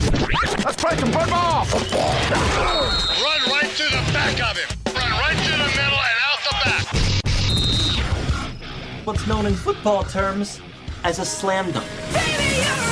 Let's play some football. Run right through the back of him. Run right through the middle and out the back. What's known in football terms as a slam dunk.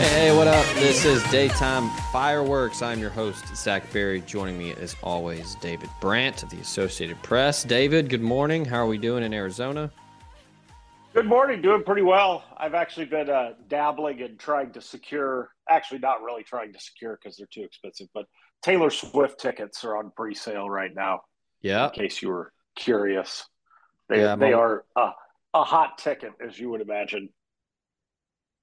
Hey, what up? This is Daytime Fireworks. I'm your host, Zach Berry. Joining me, as always, David Brandt of the Associated Press. David, good morning. How are we doing in Arizona? Good morning. Doing pretty well. I've actually been uh, dabbling and trying to secure, actually, not really trying to secure because they're too expensive, but Taylor Swift tickets are on pre sale right now. Yeah. In case you were curious, they, Yeah, they are a, a hot ticket, as you would imagine.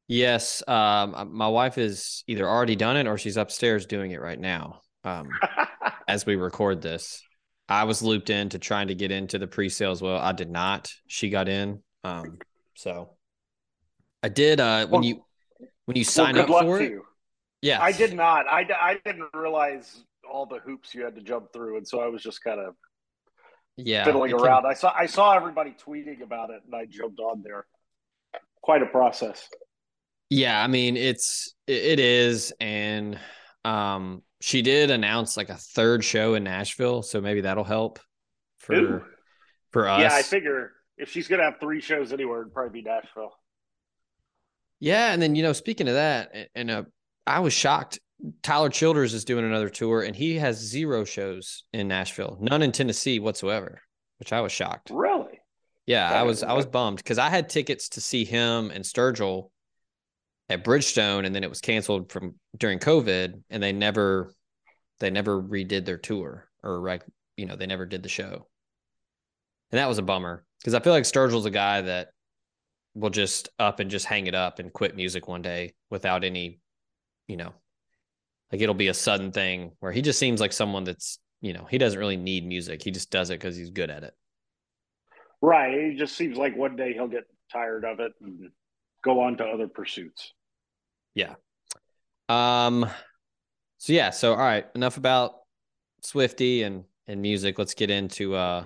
Yes. Um, my wife is either already done it or she's upstairs doing it right now um, as we record this. I was looped into trying to get into the pre sale as well. I did not. She got in. Um, so I did uh, when Well- you when you Well, sign good up for to it. Yeah. I did not. I, I didn't realize all the hoops you had to jump through, and so I was just kind of Yeah. fiddling it can- around. I saw I saw everybody tweeting about it, and I jumped on there. Quite a process. Yeah, I mean it's it is, and um, she did announce like a third show in Nashville, so maybe that'll help for Ooh. for us. Yeah, I figure if she's gonna have three shows anywhere, it'd probably be Nashville. Yeah, and then you know, speaking of that, and uh, I was shocked. Tyler Childers is doing another tour, and he has zero shows in Nashville, none in Tennessee whatsoever, which I was shocked. Really? Yeah, I That- was I was bummed because I had tickets to see him and Sturgill at Bridgestone, and then it was canceled from during COVID, and they never they never redid their tour or like you know they never did the show, and that was a bummer because I feel like Sturgill's a guy that will just up and just hang it up and quit music one day without any, you know, like it'll be a sudden thing where he just seems like someone that's you know he doesn't really need music, he just does it because he's good at it. Right. It just seems like one day he'll get tired of it and go on to other pursuits. Yeah. Um so yeah, so all right, enough about Swifty and and music. Let's get into uh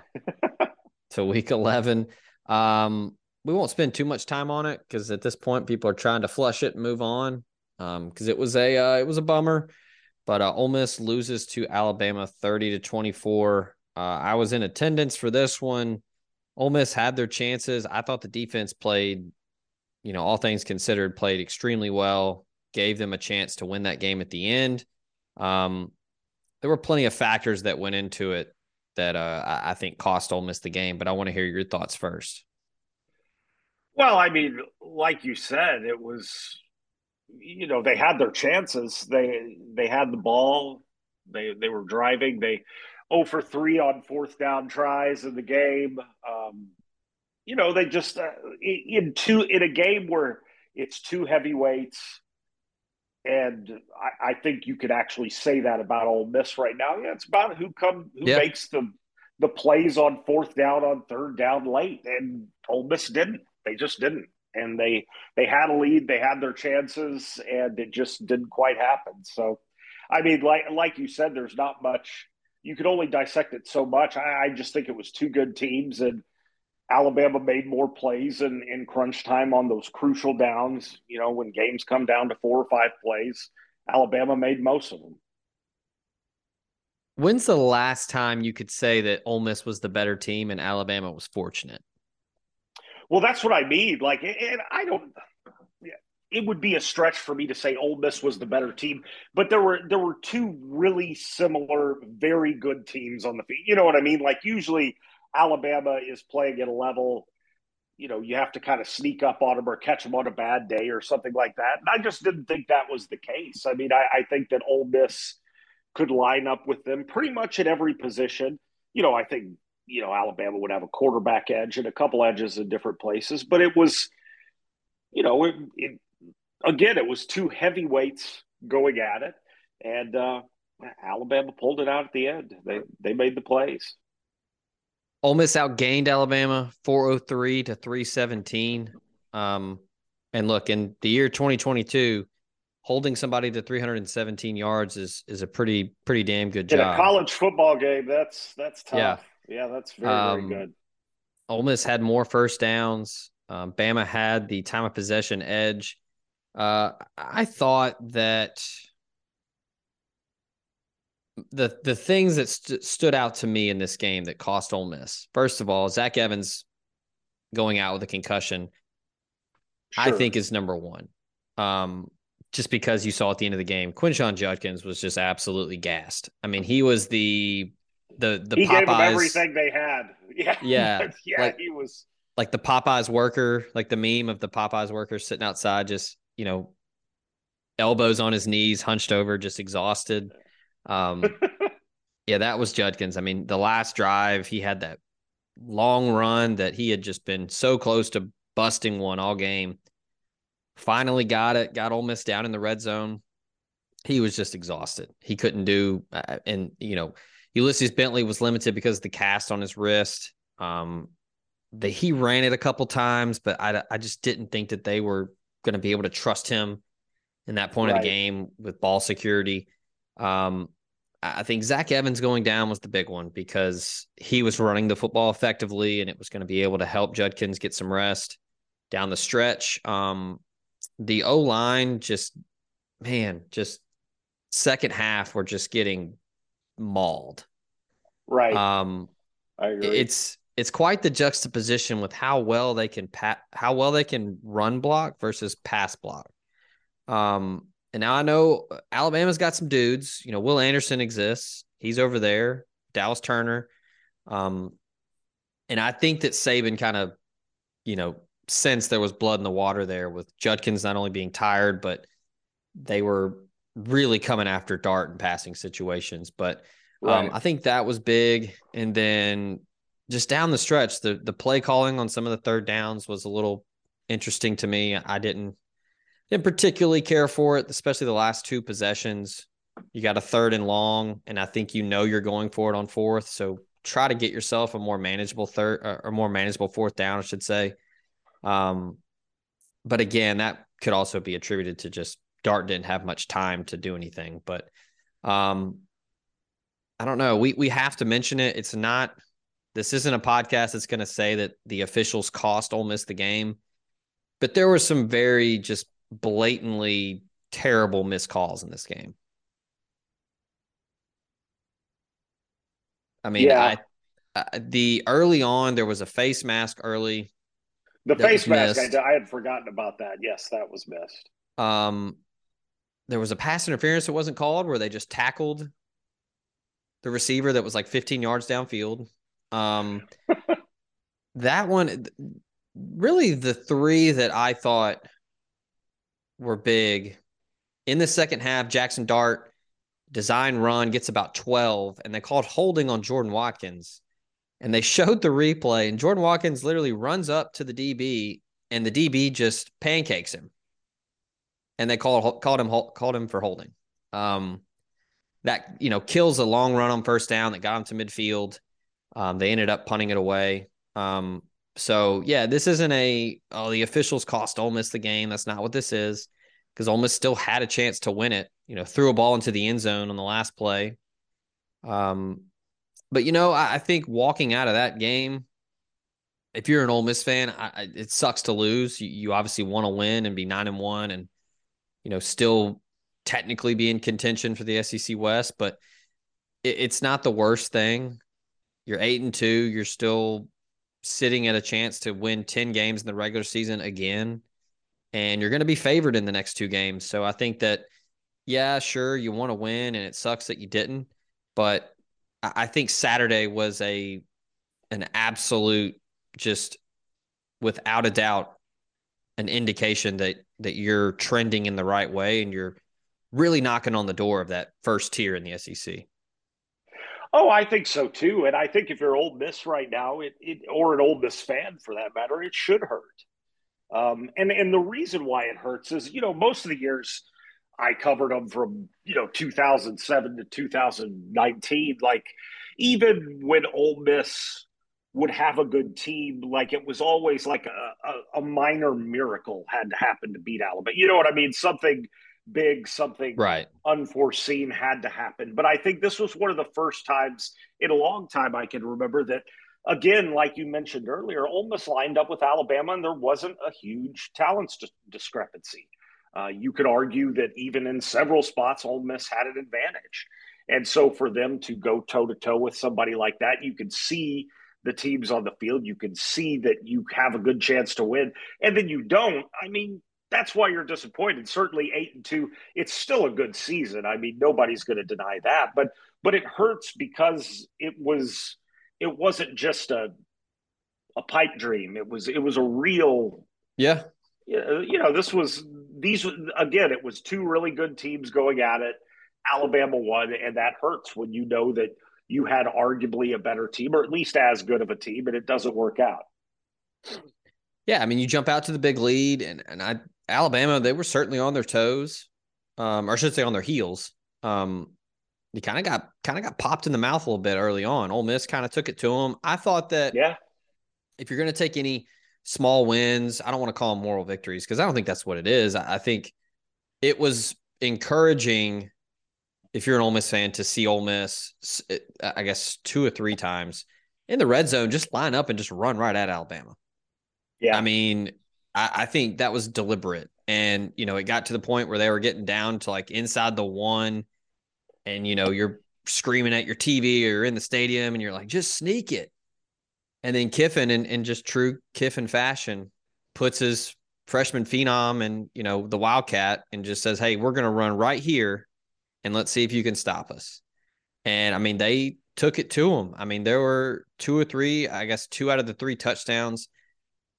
to week 11. Um we won't spend too much time on it cuz at this point people are trying to flush it and move on. Um cuz it was a uh, it was a bummer. But uh Ole Miss loses to Alabama 30 to 24. Uh I was in attendance for this one. Ole Miss had their chances. I thought the defense played you know, all things considered, played extremely well, gave them a chance to win that game at the end. Um, there were plenty of factors that went into it that uh, I think cost Ole Miss the game, but I want to hear your thoughts first. Well, I mean, like you said, it was you know, they had their chances. They they had the ball. They they were driving. They oh for 3 on fourth down tries in the game. Um, you know, they just uh, in two in a game where it's two heavyweights, and I, I think you could actually say that about Ole Miss right now. Yeah, it's about who come who Yeah. makes the the plays on fourth down, on third down late, and Ole Miss didn't. They just didn't, and they they had a lead, they had their chances, and it just didn't quite happen. So, I mean, like like you said, there's not much. You could only dissect it so much. I, I just think it was two good teams, and Alabama made more plays in, in crunch time on those crucial downs. You know, when games come down to four or five plays, Alabama made most of them. When's the last time you could say that Ole Miss was the better team and Alabama was fortunate? Well, that's what I mean. Like, and I don't. It would be a stretch for me to say Ole Miss was the better team, but there were there were two really similar, very good teams on the field. You know what I mean? Like usually, Alabama is playing at a level. You know, you have to kind of sneak up on them or catch them on a bad day or something like that. And I just didn't think that was the case. I mean, I, I think that Ole Miss could line up with them pretty much at every position. You know, I think you know Alabama would have a quarterback edge and a couple edges in different places, but it was, you know, it, it, again it was two heavyweights going at it, and uh, Alabama pulled it out at the end. They they made the plays. Ole Miss outgained Alabama 403 to 317. Um, and look, in the year 2022, holding somebody to 317 yards is is a pretty pretty damn good job. In a college football game, that's that's tough. Yeah, yeah that's very um, very good. Ole Miss had more first downs. Um, Bama had the time of possession edge. Uh, I thought that the the things that st- stood out to me in this game that cost Ole Miss. First of all, Zach Evans going out with a concussion, sure. I think is number one. Um, just because you saw at the end of the game, Quinshon Judkins was just absolutely gassed. I mean, he was the the the he Popeyes, gave them everything they had. Yeah, yeah, yeah. Like, he was like the Popeyes worker, like the meme of the Popeyes worker sitting outside, just you know, elbows on his knees, hunched over, just exhausted. Um, yeah, that was Judkins. I mean, the last drive, he had that long run that he had just been so close to busting one all game. Finally got it, got Ole Miss down in the red zone. He was just exhausted. He couldn't do, uh, and you know, Ulysses Bentley was limited because of the cast on his wrist. Um, the, he ran it a couple times, but I, I just didn't think that they were going to be able to trust him in that point right. of the game with ball security. Um, I think Zach Evans going down was the big one because he was running the football effectively and it was going to be able to help Judkins get some rest down the stretch. Um, the O line just, man, just second half, we're just getting mauled. Right. Um, I agree. It's it's quite the juxtaposition with how well they can pat, how well they can run block versus pass block. Um, and now I know Alabama's got some dudes. You know, Will Anderson exists. He's over there. Dallas Turner. Um, and I think that Saban kind of, you know, sensed there was blood in the water there with Judkins not only being tired, but they were really coming after Dart in passing situations. But um, right. I think that was big. And then just down the stretch, the the play calling on some of the third downs was a little interesting to me. I didn't didn't particularly care for it, especially the last two possessions. You got a third and long, and I think you know you're going for it on fourth. So try to get yourself a more manageable third uh, or more manageable fourth down, I should say. Um, but again, that could also be attributed to just Dart didn't have much time to do anything. But um, I don't know. We we have to mention it. It's not. This isn't a podcast that's going to say that the officials cost Ole Miss the game, but there were some very just blatantly terrible missed calls in this game. I mean, yeah. I, the early on there was a face mask early. The face mask, I, I, had forgotten about that. Yes, that was missed. Um, there was a pass interference that wasn't called where they just tackled the receiver that was like 15 yards downfield. Um, that one, really, the three that I thought were big. In the second half, Jackson Dart design run gets about 12, and they called holding on Jordan Watkins. And they showed the replay, and Jordan Watkins literally runs up to the DB, and the DB just pancakes him. And they called called him called him for holding. Um, that you know kills a long run on first down that got him to midfield. Um, they ended up punting it away. Um, so yeah, this isn't a oh the officials cost Ole Miss the game. That's not what this is because Ole Miss still had a chance to win it. You know, threw a ball into the end zone on the last play. Um, but you know, I, I think walking out of that game, if you're an Ole Miss fan, I, it sucks to lose. You, you obviously want to win and be nine and one, and you know still technically be in contention for the SEC West. But it, it's not the worst thing. You're eight and two. You're still sitting at a chance to win 10 games in the regular season again. And you're going to be favored in the next two games. So I think that, yeah, sure, you want to win and it sucks that you didn't. But I think Saturday was a an absolute just without a doubt an indication that that you're trending in the right way and you're really knocking on the door of that first tier in the SEC. Oh, I think so too. And I think if you're Ole Miss right now, it, it or an Ole Miss fan for that matter, it should hurt. Um, and and the reason why it hurts is, you know, most of the years I covered them from you know 2007 to 2019. Like even when Ole Miss would have a good team, like it was always like a, a, a minor miracle had to happen to beat Alabama. You know what I mean? Something big, something right. unforeseen had to happen. But I think this was one of the first times in a long time I can remember that, again, like you mentioned earlier, Ole Miss lined up with Alabama and there wasn't a huge talent discrepancy. Uh, you could argue that even in several spots, Ole Miss had an advantage. And so for them to go toe to toe with somebody like that, you can see the teams on the field. You can see that you have a good chance to win. And then you don't. I mean, that's why you're disappointed. Certainly eight and two, it's still a good season. I mean, nobody's going to deny that, but but it hurts because it was it wasn't just a a pipe dream. It was it was a real yeah. You know, this was these again. It was two really good teams going at it. Alabama won, and that hurts when you know that you had arguably a better team, or at least as good of a team, and it doesn't work out. Yeah, I mean, you jump out to the big lead, and and I Alabama, they were certainly on their toes, um, or I should say on their heels. Um, they kind of got kind of got popped in the mouth a little bit early on. Ole Miss kind of took it to them. I thought that yeah, if you're going to take any small wins, I don't want to call them moral victories because I don't think that's what it is. I, I think it was encouraging if you're an Ole Miss fan to see Ole Miss, I guess two or three times in the red zone, just line up and just run right at Alabama. Yeah, I mean, I, I think that was deliberate. And, you know, it got to the point where they were getting down to like inside the one, and, you know, you're screaming at your TV or in the stadium and you're like, just sneak it. And then Kiffin, in, in just true Kiffin fashion, puts his freshman phenom and, you know, the Wildcat and just says, hey, we're going to run right here and let's see if you can stop us. And I mean, they took it to him. I mean, there were two or three, I guess, two out of the three touchdowns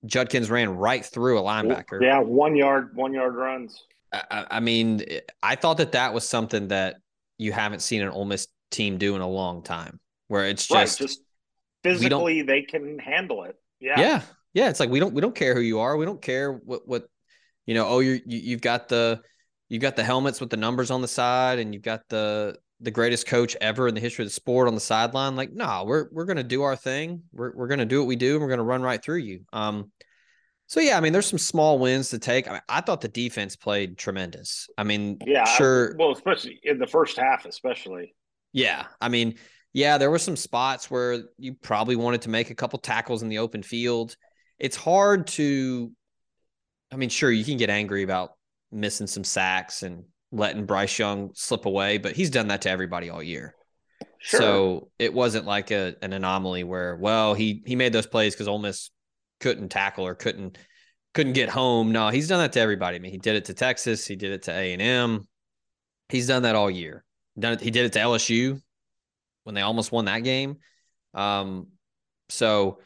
Judkins ran right through a linebacker. Yeah, one yard, one yard runs. I, I, mean, I thought that that was something that you haven't seen an Ole Miss team do in a long time, where it's just, right, just physically they can handle it. Yeah, yeah, yeah. It's like we don't we don't care who you are. We don't care what what you know. Oh, you're, you you've got the you've got the helmets with the numbers on the side, and you've got the the greatest coach ever in the history of the sport on the sideline. Like, no, nah, we're we're gonna do our thing. We're we're gonna do what we do, and we're gonna run right through you. Um, so yeah, I mean, there's some small wins to take. I, mean, I thought the defense played tremendous. I mean, yeah, sure. I, well, especially in the first half, especially. Yeah, I mean, yeah, there were some spots where you probably wanted to make a couple tackles in the open field. It's hard to. I mean, sure, you can get angry about missing some sacks and letting Bryce Young slip away, but he's done that to everybody all year. Sure. So it wasn't like a an anomaly where, well, he he made those plays because Ole Miss couldn't tackle or couldn't couldn't get home. No, he's done that to everybody. I mean, he did it to Texas, he did it to A and M. He's done that all year. Done it, he did it to LSU when they almost won that game. Um, so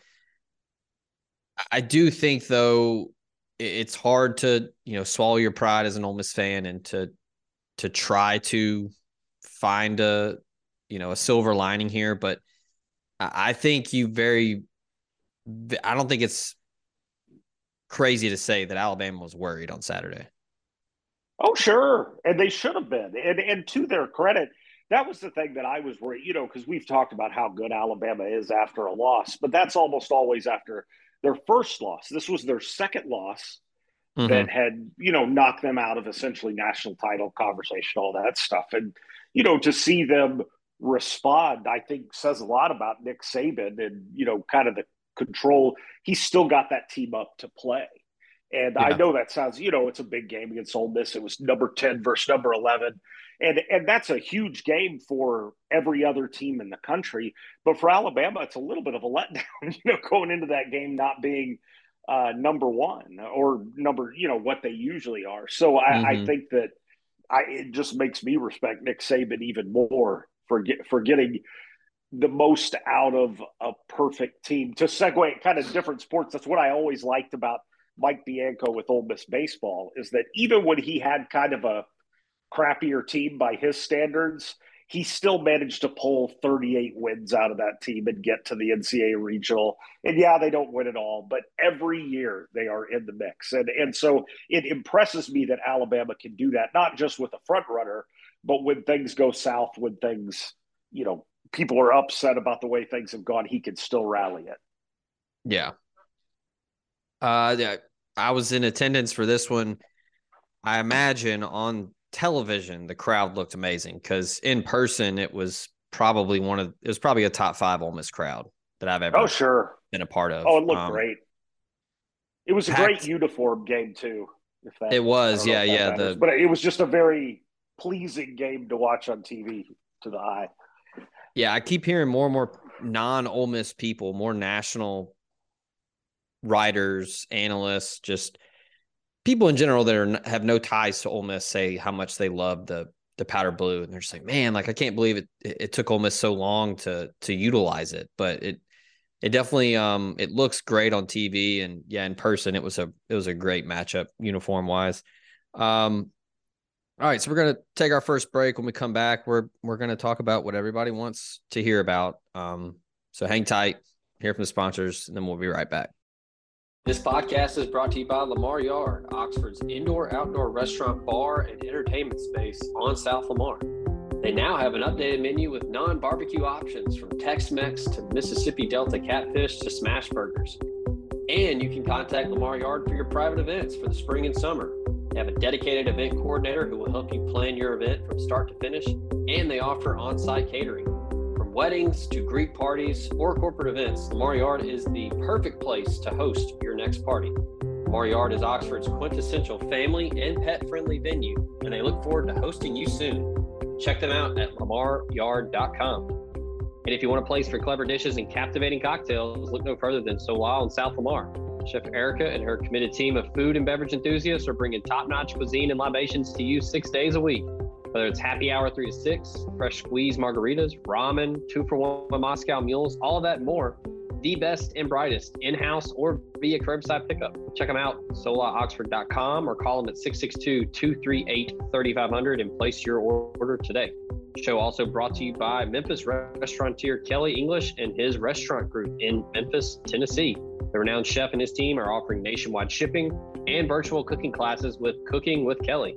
I do think though it's hard to you know swallow your pride as an Ole Miss fan and to to try to find a you know a silver lining here, but I think you very I don't think it's crazy to say that Alabama was worried on Saturday. Oh, sure. And they should have been. And and to their credit, that was the thing that I was worried, you know, because we've talked about how good Alabama is after a loss, but that's almost always after their first loss. This was their second loss mm-hmm. that had, you know, knocked them out of essentially national title conversation, all that stuff. And, you know, to see them respond, I think says a lot about Nick Saban and, you know, kind of the control. He's still got that team up to play. And yeah. I know that sounds, you know, it's a big game against Ole Miss. It was number 10 versus number 11. and and that's a huge game for every other team in the country. But for Alabama, it's a little bit of a letdown, you know, going into that game not being uh, number one or number, you know, what they usually are. So I, mm-hmm. I think that I it just makes me respect Nick Saban even more for get, for getting the most out of a perfect team. To segue kind of different sports, that's what I always liked about Mike Bianco with Ole Miss baseball is that even when he had kind of a crappier team by his standards, he still managed to pull 38 wins out of that team and get to the NCAA regional. And yeah, they don't win it all, but every year they are in the mix. And and so it impresses me that Alabama can do that, not just with a front runner, but when things go south, when things, you know, people are upset about the way things have gone, he can still rally it. Yeah. Uh yeah, I was in attendance for this one. I imagine on television, the crowd looked amazing because in person, it was probably one of it was probably a top five Ole Miss crowd that I've ever oh sure been a part of. Oh, it looked um, great. It was packed, a great uniform game too. If that, it was, yeah, yeah. The, but it was just a very pleasing game to watch on TV to the eye. Yeah, I keep hearing more and more non Ole Miss people, more national writers, analysts, just people in general that are have no ties to Ole Miss say how much they love the the powder blue, and they're just like, man, like I can't believe it. It, it took Ole Miss so long to to utilize it, but it it definitely um it looks great on TV, and yeah, in person it was a it was a great matchup uniform wise. Um, all right, so we're gonna take our first break. When we come back, we're we're gonna talk about what everybody wants to hear about. Um, so hang tight, hear from the sponsors, and then we'll be right back. This podcast is brought to you by Lamar Yard, Oxford's indoor outdoor restaurant, bar, and entertainment space on South Lamar. They now have an updated menu with non barbecue options from Tex Mex to Mississippi Delta catfish to smash burgers. And you can contact Lamar Yard for your private events for the spring and summer. They have a dedicated event coordinator who will help you plan your event from start to finish, and they offer on site catering weddings to Greek parties or corporate events, Lamar Yard is the perfect place to host your next party. Lamar Yard is Oxford's quintessential family and pet friendly venue, and they look forward to hosting you soon. Check them out at lamaryard.com. And if you want a place for clever dishes and captivating cocktails, look no further than Solal in South Lamar. Chef Erica and her committed team of food and beverage enthusiasts are bringing top notch cuisine and libations to you six days a week. Whether it's happy hour three to six, fresh squeeze margaritas, ramen, two for one Moscow mules, all of that and more. The best and brightest in house or via curbside pickup. Check them out, solaoxford.com or call them at 662 238 3500 and place your order today. Show also brought to you by Memphis restaurateur Kelly English and his restaurant group in Memphis, Tennessee. The renowned chef and his team are offering nationwide shipping and virtual cooking classes with Cooking with Kelly.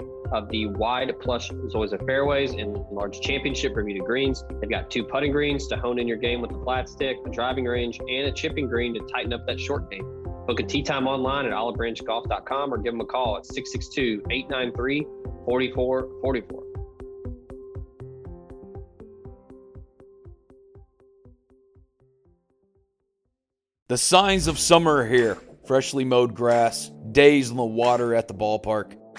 of the wide plush Zoysia fairways and large championship Bermuda greens. They've got two putting greens to hone in your game with the flat stick, a driving range, and a chipping green to tighten up that short game. Book a tee time online at olivebranchgolf.com or give them a call at 662 893 4444. The signs of summer are here freshly mowed grass, days in the water at the ballpark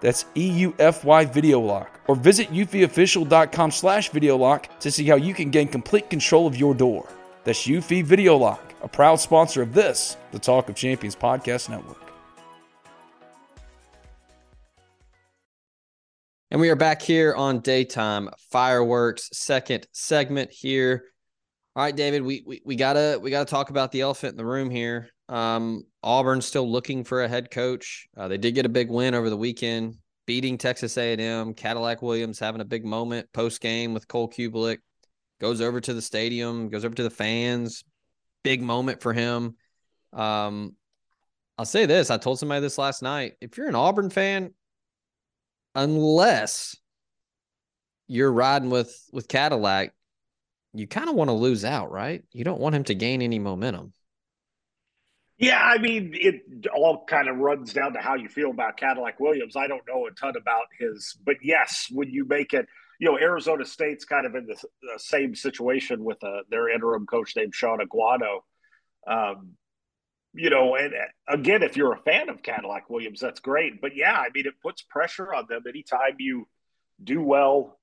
That's EUFY Video Lock. Or visit UFIofficial.com slash video lock to see how you can gain complete control of your door. That's eufy Video Lock, a proud sponsor of this, the Talk of Champions Podcast Network. And we are back here on daytime fireworks, second segment here. All right, David, we, we we gotta we gotta talk about the elephant in the room here. Um, Auburn's still looking for a head coach. Uh, they did get a big win over the weekend, beating Texas A&M. Cadillac Williams having a big moment post game with Cole Cubelic. Goes over to the stadium, goes over to the fans. Big moment for him. Um, I'll say this: I told somebody this last night. If you're an Auburn fan, unless you're riding with with Cadillac, you kind of want to lose out, right? You don't want him to gain any momentum. Yeah, I mean, it all kind of runs down to how you feel about Cadillac Williams. I don't know a ton about his, but yes, when you make it, you know, Arizona State's kind of in the, the same situation with uh, their interim coach named Sean Aguano. Um, you know, and uh, again, if you're a fan of Cadillac Williams, that's great. But yeah, I mean, it puts pressure on them anytime you do well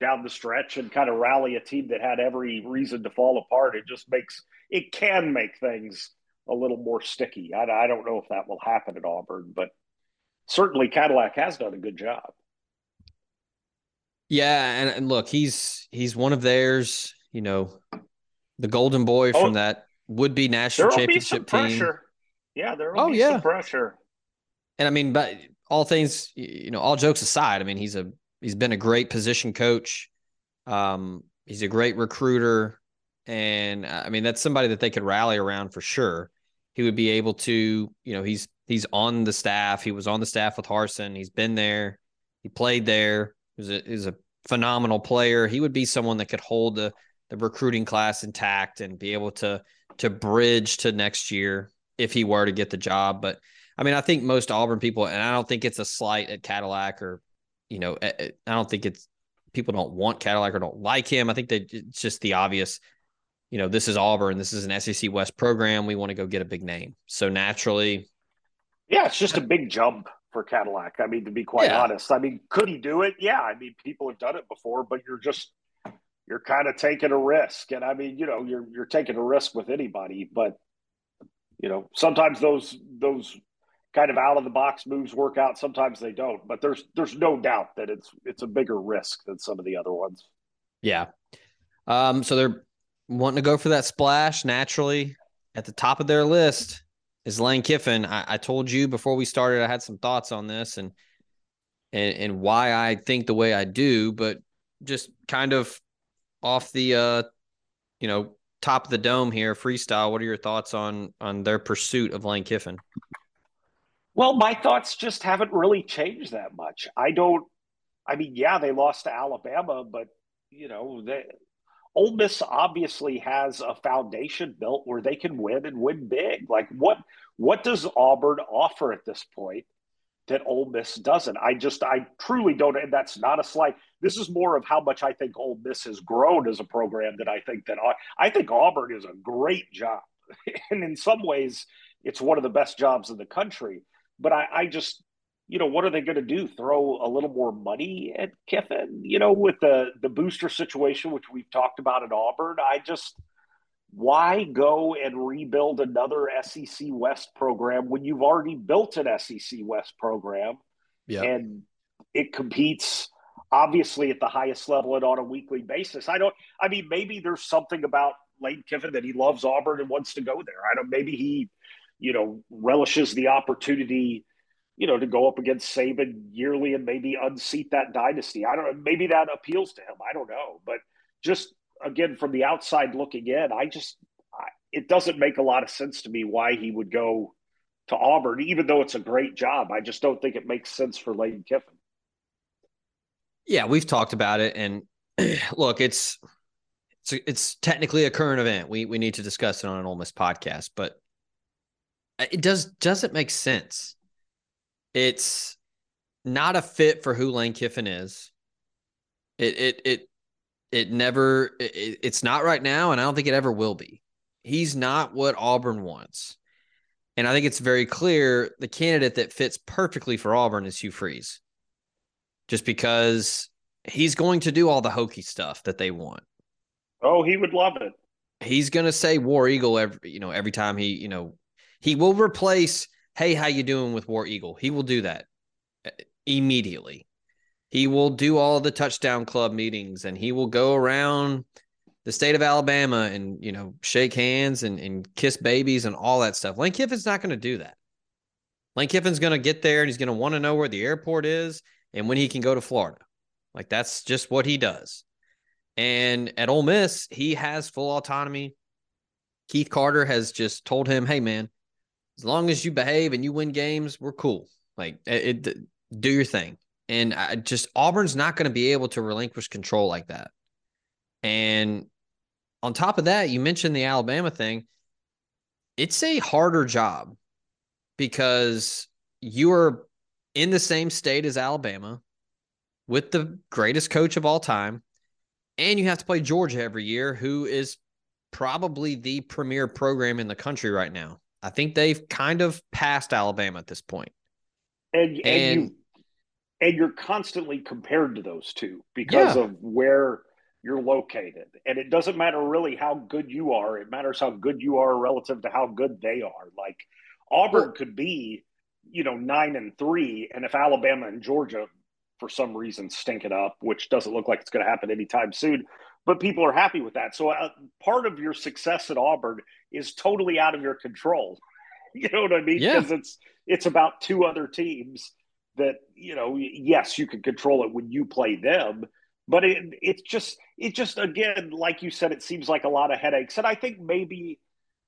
down the stretch and kind of rally a team that had every reason to fall apart. It just makes it can make things a little more sticky. I, I don't know if that will happen at Auburn, but certainly Cadillac has done a good job. Yeah, and, and look, he's he's one of theirs. You know, the golden boy oh, from that would be national championship team. Yeah, there will oh, be yeah. some pressure. And I mean, but all things, you know, all jokes aside, I mean, he's a he's been a great position coach. Um, he's a great recruiter, and uh, I mean, that's somebody that they could rally around for sure. He would be able to, you know, he's he's on the staff. He was on the staff with Harsin. He's been there. He played there. He's a, a phenomenal player. He would be someone that could hold the the recruiting class intact and be able to to bridge to next year if he were to get the job. But I mean, I think most Auburn people, and I don't think it's a slight at Cadillac or, you know, I don't think it's people don't want Cadillac or don't like him. I think that it's just the obvious, you know, this is Auburn. This is an SEC West program. We want to go get a big name. So naturally. Yeah, it's just a big jump for Cadillac. I mean, to be quite yeah. honest, I mean, could he do it? Yeah. I mean, people have done it before, but you're just you're kind of taking a risk. And I mean, you know, you're you're taking a risk with anybody, but you know, sometimes those those kind of out of the box moves work out, sometimes they don't. But there's there's no doubt that it's it's a bigger risk than some of the other ones. Yeah. Um, so they're wanting to go for that splash naturally at the top of their list. is Lane Kiffin. I, I told you before we started, I had some thoughts on this and and and why I think the way I do, but just kind of off the uh, you know, top of the dome here, freestyle. What are your thoughts on on their pursuit of Lane Kiffin? Well, my thoughts just haven't really changed that much. I don't. I mean, yeah, they lost to Alabama, but you know, they, Ole Miss obviously has a foundation built where they can win and win big. Like what what does Auburn offer at this point that Ole Miss doesn't? I just I truly don't and that's not a slight. This is more of how much I think Ole Miss has grown as a program than I think that I think Auburn is a great job. and in some ways it's one of the best jobs in the country. But I, I just you know, what are they going to do? Throw a little more money at Kiffin? You know, with the the booster situation, which we've talked about at Auburn, I just why go and rebuild another SEC West program when you've already built an SEC West program yep. and it competes obviously at the highest level and on a weekly basis. I don't. I mean, maybe there's something about Lane Kiffin that he loves Auburn and wants to go there. I don't. Maybe he, you know, relishes the opportunity you know, to go up against Saban yearly and maybe unseat that dynasty. I don't know. Maybe that appeals to him. I don't know. But just again, from the outside looking in, I just, I, it doesn't make a lot of sense to me why he would go to Auburn, even though it's a great job. I just don't think it makes sense for Lane Kiffin. Yeah, we've talked about it. And look, it's, it's, it's technically a current event. We, we need to discuss it on an Ole Miss podcast, but it does, doesn't make sense it's not a fit for who Lane Kiffin is. It it it it never it, it's not right now, and I don't think it ever will be. He's not what Auburn wants. And I think it's very clear the candidate that fits perfectly for Auburn is Hugh Freeze. Just because he's going to do all the hokey stuff that they want. Oh, he would love it. He's going to say War Eagle every, you know, every time he, you know, he will replace hey, how you doing with War Eagle? He will do that uh, immediately. He will do all the touchdown club meetings and he will go around the state of Alabama and, you know, shake hands and, and kiss babies and all that stuff. Lane Kiffin's not going to do that. Lane Kiffin's going to get there and he's going to want to know where the airport is and when he can go to Florida. Like that's just what he does. And at Ole Miss, he has full autonomy. Keith Carter has just told him, hey, man, as long as you behave and you win games, we're cool. Like it, it do your thing. And I just Auburn's not going to be able to relinquish control like that. And on top of that, you mentioned the Alabama thing. It's a harder job because you are in the same state as Alabama with the greatest coach of all time. And you have to play Georgia every year, who is probably the premier program in the country right now. I think they've kind of passed Alabama at this point. And and, and you and you're constantly compared to those two because yeah. of where you're located. And it doesn't matter really how good you are. It matters how good you are relative to how good they are. Like Auburn well, could be, you know, nine and three. And if Alabama and Georgia for some reason stink it up, which doesn't look like it's going to happen anytime soon, but people are happy with that. So uh, part of your success at Auburn is totally out of your control. You know what I mean? Because yeah. it's it's about two other teams that you know. Yes, you can control it when you play them, but it it's just it just again, like you said, it seems like a lot of headaches. And I think maybe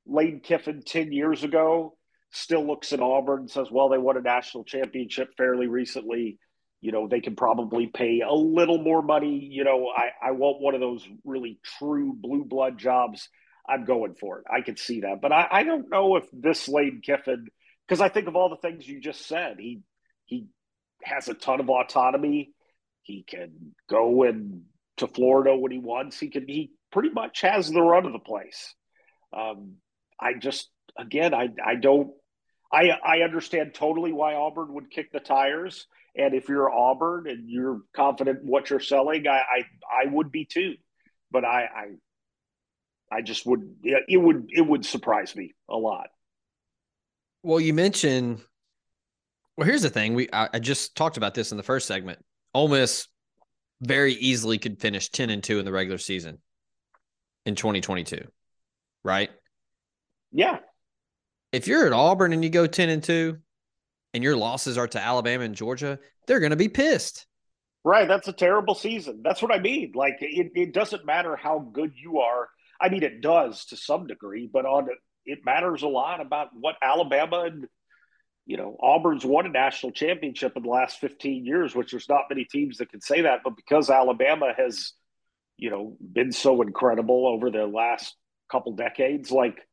Lane Kiffin ten years ago still looks at Auburn and says, "Well, they won a national championship fairly recently." you know they can probably pay a little more money you know i i want one of those really true blue blood jobs i'm going for it. I could see that. But i i don't know if this lane kiffin because i think of all the things you just said he he has a ton of autonomy. He can go in to florida when he wants. He can he pretty much has the run of the place. Um i just again i i don't I, I understand totally why Auburn would kick the tires. And if you're Auburn and you're confident what you're selling, I I, I would be too. But I, I I just would it would it would surprise me a lot. Well, you mentioned well, here's the thing. We I, I just talked about this in the first segment. Ole Miss very easily could finish 10 and 2 in the regular season in 2022. Right? Yeah. if you're at Auburn and you go 10 and 2 and your losses are to Alabama and Georgia, they're going to be pissed. Right. That's a terrible season. That's what I mean. Like, it, it doesn't matter how good you are. I mean, it does to some degree, but on it matters a lot about what Alabama and you know Auburn's won a national championship in the last 15 years, which there's not many teams that can say that. But because Alabama has, you know, been so incredible over the last couple decades, like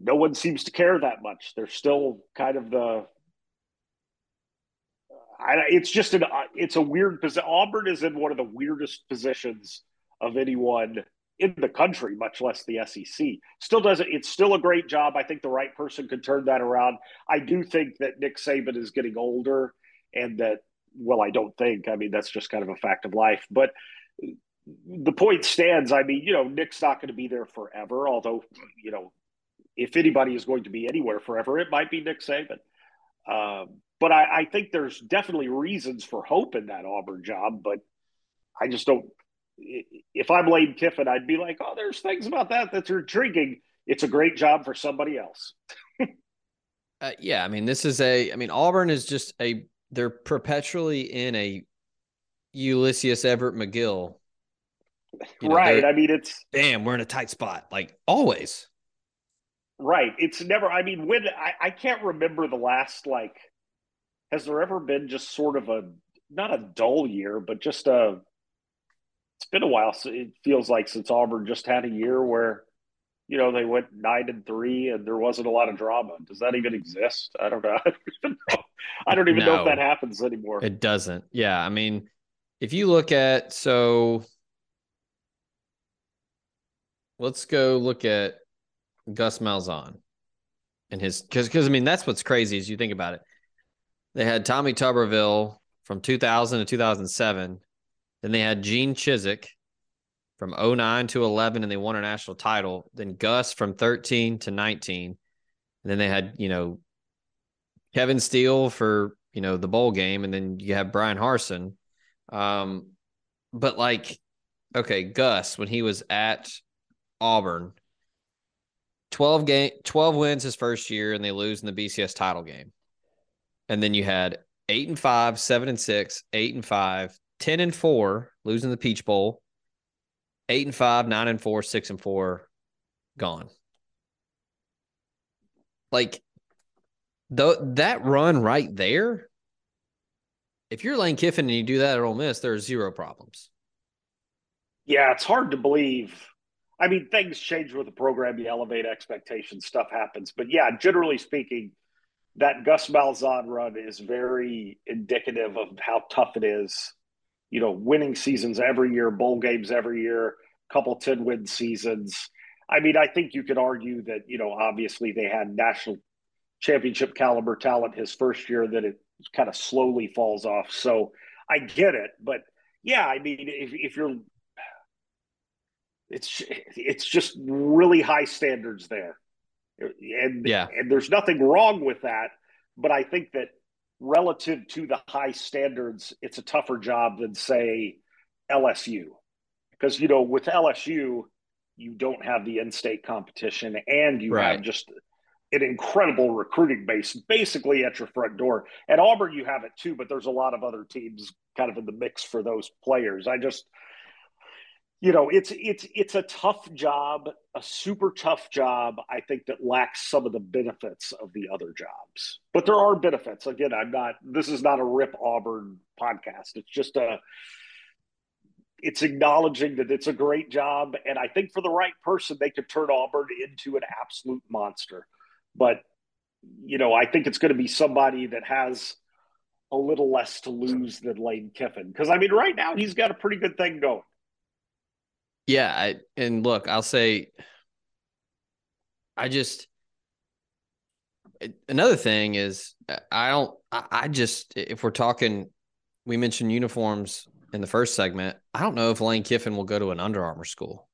no one seems to care that much. They're still kind of the. I, it's just an it's a weird position. Auburn is in one of the weirdest positions of anyone in the country, much less the SEC. Still doesn't. It's still a great job. I think the right person could turn that around. I do think that Nick Saban is getting older, and that well, I don't think. I mean, that's just kind of a fact of life. But the point stands. I mean, you know, Nick's not going to be there forever. Although, you know, if anybody is going to be anywhere forever, it might be Nick Saban. Um, but I, I think there's definitely reasons for hope in that Auburn job. But I just don't if I'm Lane Kiffin, I'd be like, oh, there's things about that that are intriguing. It's a great job for somebody else. uh, yeah, I mean, this is a. I mean, Auburn is just a. They're perpetually in a Ulysses Everett McGill. You know, right. I mean, it's damn. We're in a tight spot, like always. Right. It's never. I mean, when I, I can't remember the last like. Has there ever been just sort of a not a dull year, but just a it's been a while. So it feels like since Auburn just had a year where, you know, they went nine and three and there wasn't a lot of drama. Does that even exist? I don't know. I don't even know, I don't even no, know if that happens anymore. It doesn't. Yeah. I mean, if you look at so let's go look at Gus Malzahn and his because because I mean that's what's crazy is you think about it. They had Tommy Tuberville from 2000 to 2007 then they had Gene Chizik from 09 to 11, and they won a national title. Then Gus from 13 to 19. And then they had, you know, Kevin Steele for, you know, the bowl game. And then you have Brian Harsin. Um, but like, okay, Gus, when he was at Auburn, 12 game 12 wins his first year and they lose in the BCS title game. And then you had 8 and 5, 7 and 6, 8 and 5, 10 and 4, losing the Peach Bowl, 8 and 5, 9 and 4, 6 and 4, gone. Like that run right there, if you're Lane Kiffin and you do that at Ole Miss, there's zero problems. Yeah, it's hard to believe. I mean, things change with the program. You elevate expectations, stuff happens. But yeah, generally speaking, that Gus Malzahn run is very indicative of how tough it is you know, winning seasons every year, bowl games every year, couple 10 win seasons. I mean, I think you could argue that, you know, obviously they had national championship caliber talent his first year that it kind of slowly falls off. So I get it. But yeah, I mean, if, if you're, it's, it's just really high standards there. And, yeah. and there's nothing wrong with that. But I think that relative to the high standards, it's a tougher job than say LSU. Because you know, with LSU, you don't have the in-state competition and you right. have just an incredible recruiting base basically at your front door. At Auburn, you have it too, but there's a lot of other teams kind of in the mix for those players. I just you know it's it's it's a tough job a super tough job i think that lacks some of the benefits of the other jobs. But there are benefits. Again i'm not this is not a rip auburn podcast. It's just a it's acknowledging that it's a great job and i think for the right person they could turn auburn into an absolute monster. But you know i think it's going to be somebody that has a little less to lose than lane kiffin. Because i mean right now he's got a pretty good thing going yeah, I, and look, I'll say, I just another thing is uh, I don't. I just if we're talking, we mentioned uniforms in the first segment. I don't know if Lane Kiffin will go to an Under Armour school.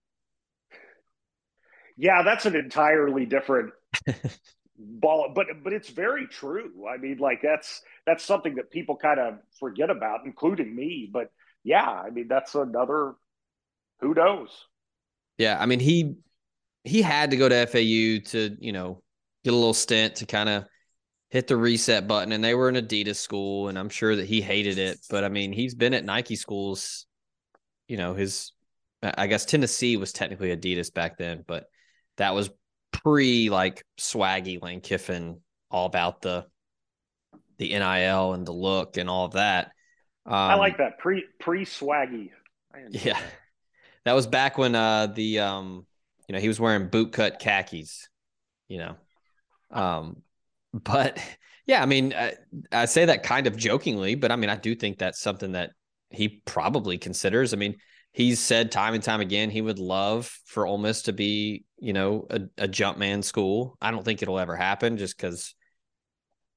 Yeah, that's an entirely different ball, but but it's very true. I mean, like that's that's something that people kind of forget about, including me. But yeah, I mean that's another who knows? Yeah, I mean he he had to go to FAU to you know get a little stint to kind of hit the reset button. And they were an Adidas school, and I'm sure that he hated it. But I mean, he's been at Nike schools. You know, his I guess Tennessee was technically Adidas back then, but that was pre like swaggy Lane Kiffin, all about the the NIL and the look and all of that. Um, I like that pre pre swaggy. Yeah, that. That was back when uh the um you know he was wearing bootcut khakis, you know, um, but yeah, I mean I, I say that kind of jokingly, but I mean I do think that's something that he probably considers. I mean he's said time and time again he would love for Ole Miss to be, you know, a, a jump man school. I don't think it'll ever happen just because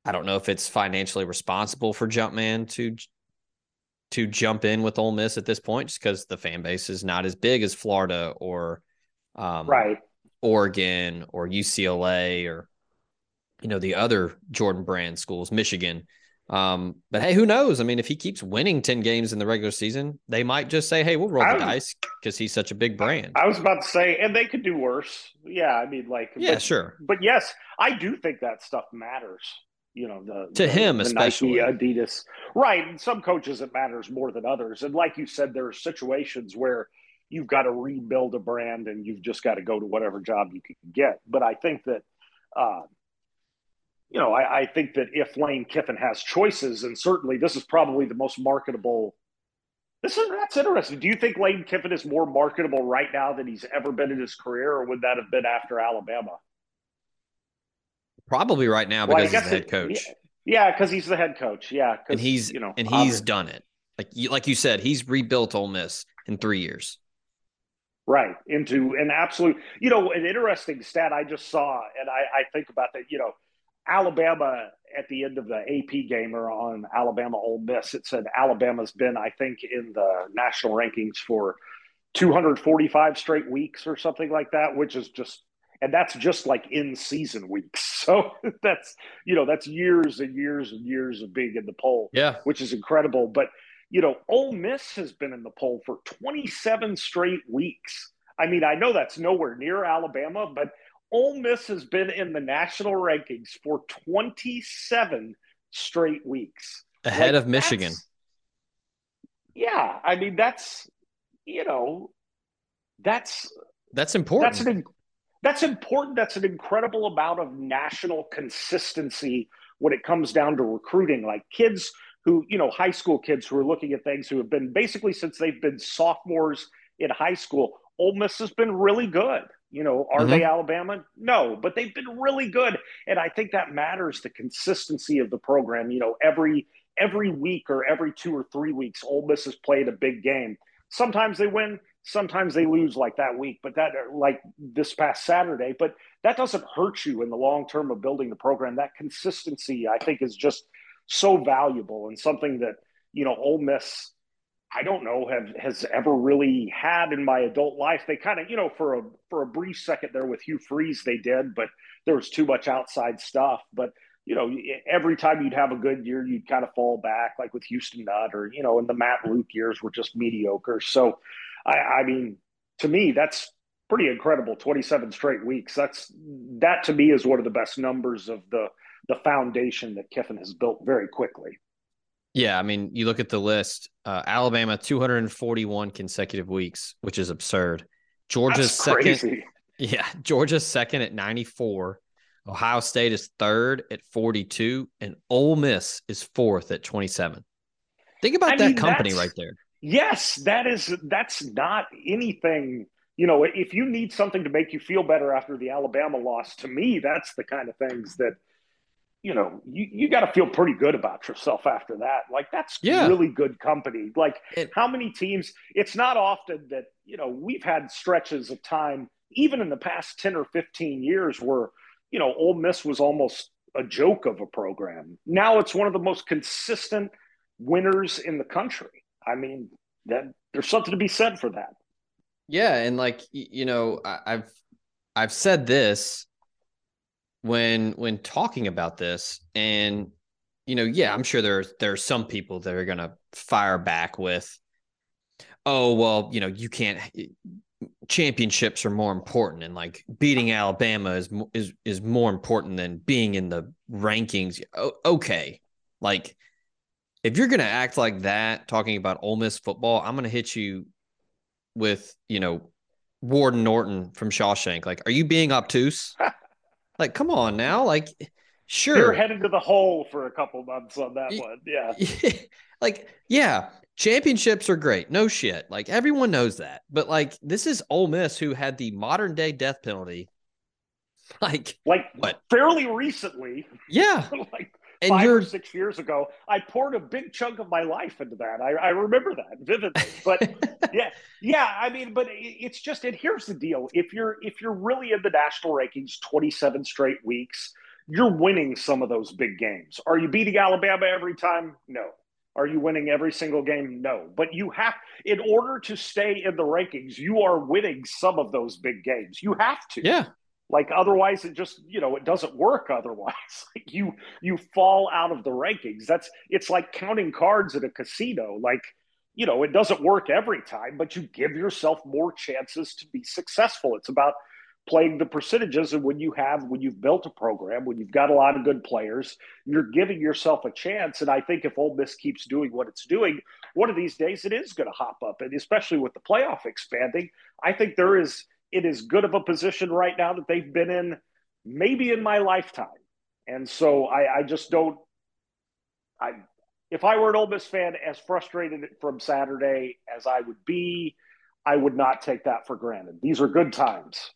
I don't know if it's financially responsible for Jumpman to to jump in with Ole Miss at this point, just because the fan base is not as big as Florida or um, right Oregon or UCLA or you know the other Jordan Brand schools, Michigan. Um, but hey, who knows? I mean, if he keeps winning 10 games in the regular season, they might just say, hey, we'll roll the dice because he's such a big brand. I was about to say, and they could do worse. Yeah. I mean, like, yeah, but, sure. But yes, I do think that stuff matters. You know, the to the, him, the especially Nike, Adidas. Right. And some coaches, it matters more than others. And like you said, there are situations where you've got to rebuild a brand and you've just got to go to whatever job you can get. But I think that, uh, you know, I, I, think that if Lane Kiffin has choices, and certainly this is probably the most marketable. This is that's interesting. Do you think Lane Kiffin is more marketable right now than he's ever been in his career, or would that have been after Alabama? Probably right now because well, he's the head coach. yeah, because he's the head coach. Yeah, and he's you know and he's obviously. done it. Like you, like you said, he's rebuilt Ole Miss in three years. Right into an absolute, you know, an interesting stat I just saw, and I, I think about that. You know, Alabama at the end of the AP game or on Alabama Ole Miss, it said Alabama's been, I think, in the national rankings for 245 straight weeks or something like that, which is just, and that's just like in season weeks. So that's, you know, that's years and years and years of being in the poll, yeah, which is incredible. But, you know, Ole Miss has been in the poll for 27 straight weeks. I mean, I know that's nowhere near Alabama, but Ole Miss has been in the national rankings for 27 straight weeks. Ahead like, of Michigan. Yeah. I mean, that's, you know, that's that's important. That's an that's important. That's an incredible amount of national consistency when it comes down to recruiting. Like kids who, you know, high school kids who are looking at things who have been basically since they've been sophomores in high school, Ole Miss has been really good. You know, are mm-hmm. they Alabama? No, but they've been really good, and I think that matters. The consistency of the program. You know, every every week or every two or three weeks, Ole Miss has played a big game. Sometimes they win, sometimes they lose, like that week. But that, uh, like this past Saturday, but that doesn't hurt you in the long term of building the program. That consistency, I think, is just so valuable and something that you know Ole Miss I don't know have has ever really had in my adult life. They kind of, you know, for a for a brief second there with Hugh Freeze, they did, but there was too much outside stuff. But you know, every time you'd have a good year, you'd kind of fall back, like with Houston Nutt, or you know, and the Matt Luke years were just mediocre. So, I, I mean, to me, that's pretty incredible. Twenty-seven straight weeks. That's that to me is one of the best numbers of the the foundation that Kiffin has built very quickly. Yeah, I mean, you look at the list. Uh, Alabama, 241 consecutive weeks, which is absurd. Georgia's That's second. Crazy. Yeah, Georgia's second at 94. Ohio State is third at 42, and Ole Miss is fourth at 27. Think about I that mean, company right there. Yes, that is. That's not anything. You know, if you need something to make you feel better after the Alabama loss, to me, that's the kind of things that you know, you, you got to feel pretty good about yourself after that. Like that's yeah. really good company. Like it, how many teams? It's not often that you know we've had stretches of time, even in the past ten or fifteen years, where you know Ole Miss was almost a joke of a program. Now it's one of the most consistent winners in the country. I mean, that there's something to be said for that. Yeah, and like you know, I've I've said this when when talking about this and you know yeah i'm sure there's there are some people that are to fire back with oh well you know you can't championships are more important and like beating Alabama is is is more important than being in the rankings. okay, like if you're gonna act like that, talking about Ole Miss football, I'm gonna hit you with you know Warden Norton from Shawshank. Like, are you being obtuse? like, come on now, like. Sure. They're headed to the hole for a couple months on that one. Yeah. like, yeah, championships are great. No shit. Like everyone knows that. But like this is Ole Miss who had the modern day death penalty. Like like what? Fairly recently. Yeah. like and five or six years ago, I poured a big chunk of my life into that. I, I remember that vividly. But yeah, yeah. I mean, but it's just. And here's the deal: if you're if you're really in the national rankings, 27 straight weeks, you're winning some of those big games. Are you beating Alabama every time? No. Are you winning every single game? No. But you have, in order to stay in the rankings, you are winning some of those big games. You have to. Yeah. Like otherwise, it just you know it doesn't work. Otherwise, like you you fall out of the rankings. That's it's like counting cards at a casino. Like you know it doesn't work every time, but you give yourself more chances to be successful. It's about playing the percentages and when you have when you've built a program when you've got a lot of good players you're giving yourself a chance and i think if Ole Miss keeps doing what it's doing one of these days it is going to hop up and especially with the playoff expanding i think there is it is good of a position right now that they've been in maybe in my lifetime and so i, I just don't i if i were an Ole Miss fan as frustrated from saturday as i would be i would not take that for granted these are good times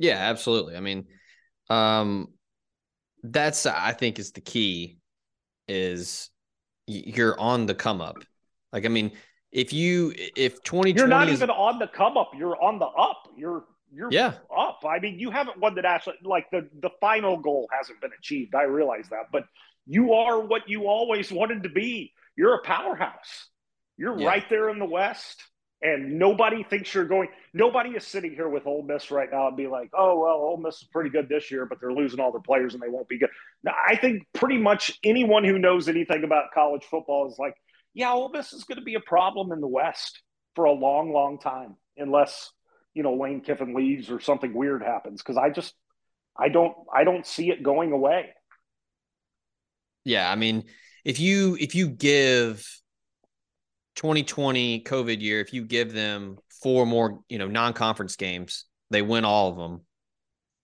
yeah, absolutely. I mean, um, that's I think is the key is you're on the come up. Like, I mean, if you if 2020 you're not even on the come up, you're on the up. You're you're yeah up. I mean, you haven't won the national like the the final goal hasn't been achieved. I realize that, but you are what you always wanted to be. You're a powerhouse. You're yeah. right there in the West and nobody thinks you're going. Nobody is sitting here with Ole Miss right now and be like, "Oh well, Ole Miss is pretty good this year, but they're losing all their players and they won't be good." Now, I think pretty much anyone who knows anything about college football is like, "Yeah, Ole Miss is going to be a problem in the West for a long, long time, unless you know Lane Kiffin leaves or something weird happens." Because I just, I don't, I don't see it going away. Yeah, I mean, if you if you give 2020 COVID year, if you give them four more, you know, non-conference games, they win all of them.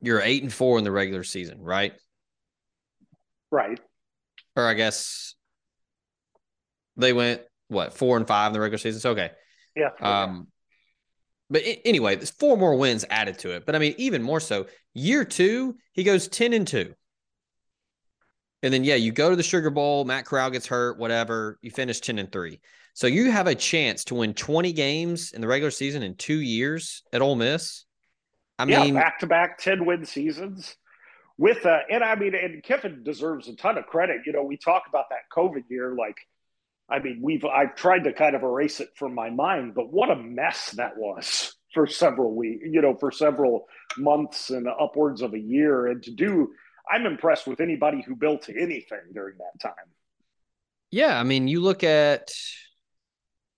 You're eight and four in the regular season, right? Right. Or I guess they went what four and five in the regular season. So okay. Yeah. Um, but anyway, there's four more wins added to it. But I mean, even more so, year two, he goes 10 and two. And then, yeah, you go to the Sugar Bowl, Matt Corral gets hurt, whatever. You finish 10 and three. So you have a chance to win 20 games in the regular season in two years at Ole Miss. I yeah, mean, back to back 10 win seasons with, uh, and I mean, and Kiffin deserves a ton of credit. You know, we talk about that COVID year. Like, I mean, we've, I've tried to kind of erase it from my mind, but what a mess that was for several weeks, you know, for several months and upwards of a year. And to do, I'm impressed with anybody who built anything during that time. Yeah. I mean, you look at,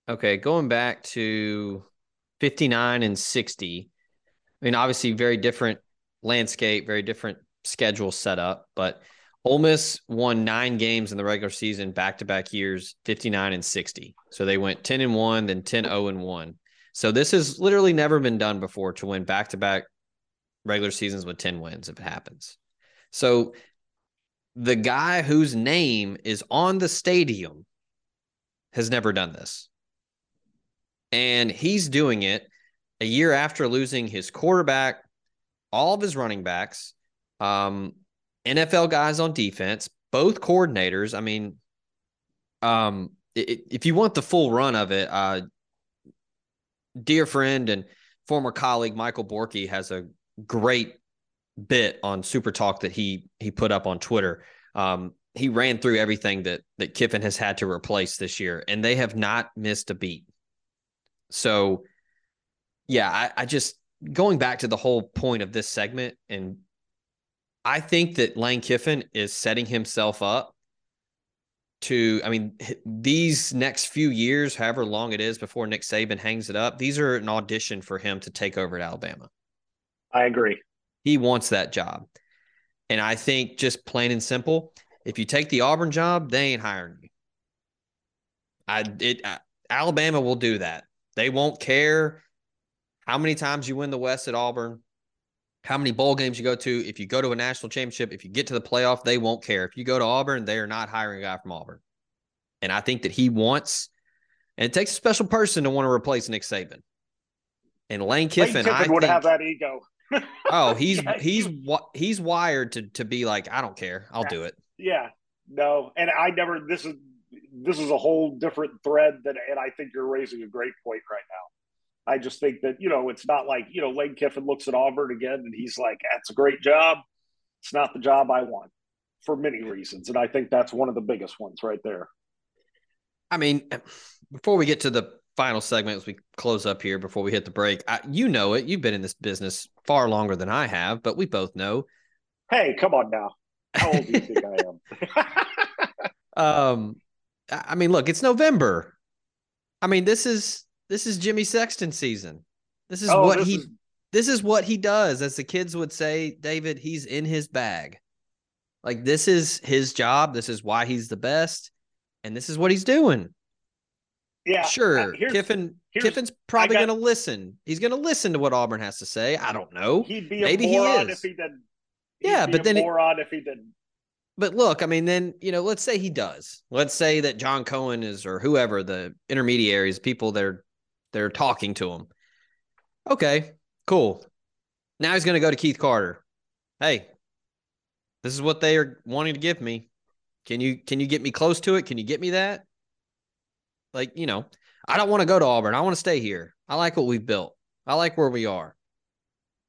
Okay, going back to 59 and 60. I mean, obviously, very different landscape, very different schedule setup, but Ole Miss won nine games in the regular season back to back years, 59 and 60. So they went 10 and 1, then 10 0 and 1. So this has literally never been done before to win back to back regular seasons with 10 wins if it happens. So the guy whose name is on the stadium has never done this. And he's doing it a year after losing his quarterback, all of his running backs, um, NFL guys on defense, both coordinators. I mean, um, it, if you want the full run of it, uh, dear friend and former colleague Michael Borky has a great bit on Super Talk that he he put up on Twitter. Um, he ran through everything that that Kiffin has had to replace this year, and they have not missed a beat. So, yeah, I, I just going back to the whole point of this segment, and I think that Lane Kiffin is setting himself up to, I mean, these next few years, however long it is before Nick Saban hangs it up, these are an audition for him to take over at Alabama. I agree. He wants that job. And I think just plain and simple, if you take the Auburn job, they ain't hiring you. I it I, Alabama will do that. They won't care how many times you win the West at Auburn, how many bowl games you go to. If you go to a national championship, if you get to the playoff, they won't care. If you go to Auburn, they are not hiring a guy from Auburn. And I think that he wants, and it takes a special person to want to replace Nick Saban. And Lane Kiffin, Lane Kiffin I would think, have that ego. oh, he's Yeah, he's he's wired to to be like, I don't care, I'll do it. Yeah, no, and I never. This is this is a whole different thread that, and I think you're raising a great point right now. I just think that you know it's not like you know Lane Kiffin looks at Auburn again and he's like, "That's a great job." It's not the job I want for many reasons, and I think that's one of the biggest ones right there. I mean, before we get to the final segment as we close up here, before we hit the break, I, you know it. You've been in this business far longer than I have, but we both know. Hey, come on now. How old do you think I am? Um, I I mean, look, it's November. I mean, this is this is Jimmy Sexton season. This is Oh, what this he is- this is what he does. As the kids would say, David, he's in his bag. Like this is his job. This is why he's the best, and this is what he's doing. Yeah, Sure, uh, here's- Kiffin. here's- Kiffin's probably got- going to listen. He's going to listen to what Auburn has to say. I don't know. He'd be a Maybe he is. if he didn't. Yeah, He'd be but a then it- moron if he didn't. But look, I mean, then you know, let's say he does. Let's say that John Cohen is, or whoever the intermediaries, people they're they're talking to him. Okay, cool. Now he's going to go to Keith Carter. Hey, this is what they are wanting to give me. Can you can you get me close to it? Can you get me that? Like you know, I don't want to go to Auburn. I want to stay here. I like what we've built. I like where we are.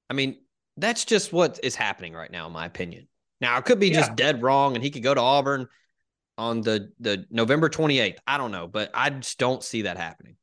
I mean, that's just what is happening right now, in my opinion. Now it could be just dead wrong, and he could go to Auburn on the the November twenty eighth. I don't know, but I just don't see that happening.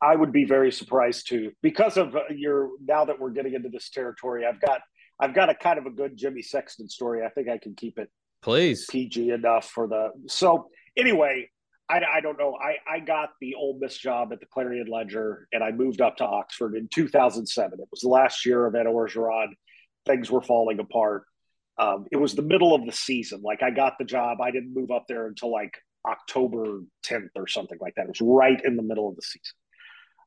I would be very surprised too, because of uh, your. Now that we're getting into this territory, I've got I've got a kind of a good Jimmy Sexton story. I think I can keep it Please, PG enough for the. So anyway, I, I don't know. I I got the Ole Miss job at the Clarion Ledger, and I moved up to Oxford in 2007. It was the last year of Ed Orgeron. Things were falling apart. Um, it was the middle of the season. Like I got the job. I didn't move up there until like October 10th or something like that. It was right in the middle of the season.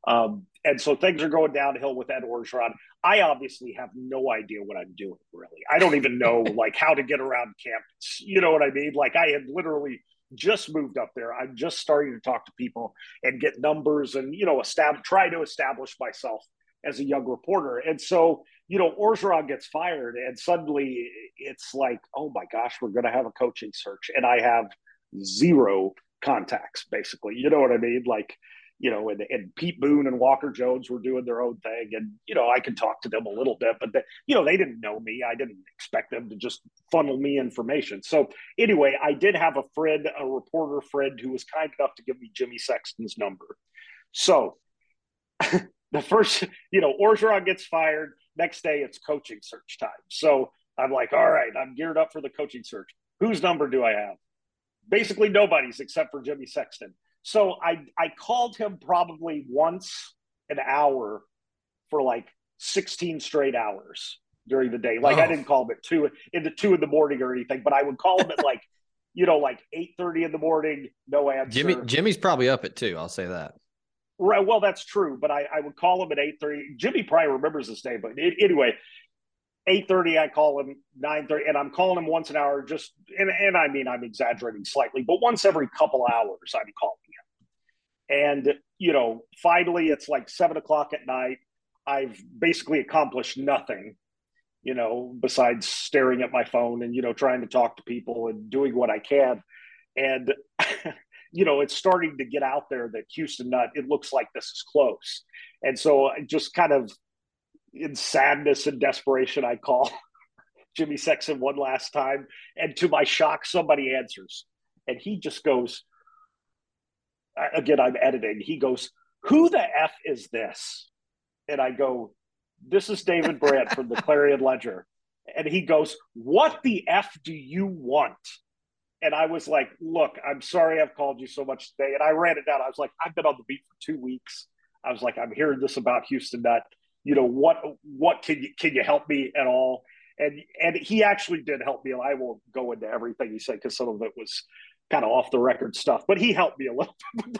Um, and so things are going downhill with Ed Orgeron. I obviously have no idea what I'm doing, really. I don't even know like how to get around campus. You know what I mean? Like I had literally just moved up there. I'm just starting to talk to people and get numbers and you know establish try to establish myself as a young reporter. And so, you know, Orgeron gets fired and suddenly it's like, oh my gosh, we're gonna have a coaching search. And I have zero contacts, basically. You know what I mean? Like you know, and, and Pete Boone and Walker Jones were doing their own thing. And, you know, I could talk to them a little bit, but, they, you know, they didn't know me. I didn't expect them to just funnel me information. So, anyway, I did have a friend, a reporter friend, who was kind enough to give me Jimmy Sexton's number. So, the first, you know, Orgeron gets fired. Next day, it's coaching search time. So, I'm like, all right, I'm geared up for the coaching search. Whose number do I have? Basically, nobody's except for Jimmy Sexton. So I I called him probably once an hour for like 16 straight hours during the day. Like I Oh. didn't call him at two into two in the morning or anything, but I would call him at like, you know, like 8 30 in the morning, no answer. Jimmy Jimmy's probably up at two. I'll say that. Right. Well, that's true, but I, I would call him at eight thirty. Jimmy probably remembers this day, but it, anyway, eight thirty. I call him nine thirty, and I'm calling him once an hour. Just and and I mean I'm exaggerating slightly, but once every couple hours I'm calling him. And you know, finally it's like seven o'clock at night. I've basically accomplished nothing, you know, besides staring at my phone and you know trying to talk to people and doing what I can. And you know, it's starting to get out there that Houston Nutt, it looks like this is close. And so I just kind of in sadness and desperation, I call Jimmy Sexton one last time. And to my shock, somebody answers. And he just goes, again, I'm editing. He goes, Who the F is this? And I go, This is David Brandt from the Clarion Ledger. And he goes, What the F do you want? and I was like, "Look, I'm sorry I've called you so much today." And I ran it down. I was like, "I've been on the beat for two weeks." I was like, "I'm hearing this about Houston Nutt. You know what? What can you can you help me at all?" And and he actually did help me. And I won't go into everything he said because some of it was kind of off the record stuff, but he helped me a little. bit.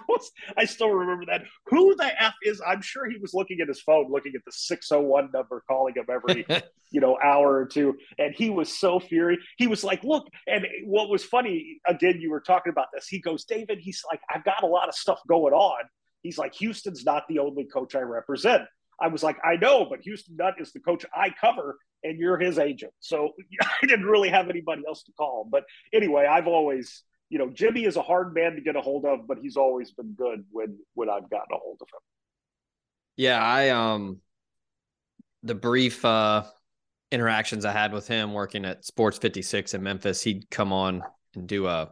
I still remember that. Who the f is? I'm sure he was looking at his phone, looking at the 601 number, calling him every you know hour or two, and he was so furious. He was like, "Look," and what was funny again, you were talking about this. He goes, "David," he's like, "I've got a lot of stuff going on." He's like, "Houston's not the only coach I represent." I was like, I know, but Houston Nutt is the coach I cover, and you're his agent. So I didn't really have anybody else to call. But anyway, I've always you know, Jimmy is a hard man to get a hold of, but he's always been good when when I've gotten a hold of him. Yeah, I um the brief uh interactions I had with him working at Sports 56 in Memphis, he'd come on and do a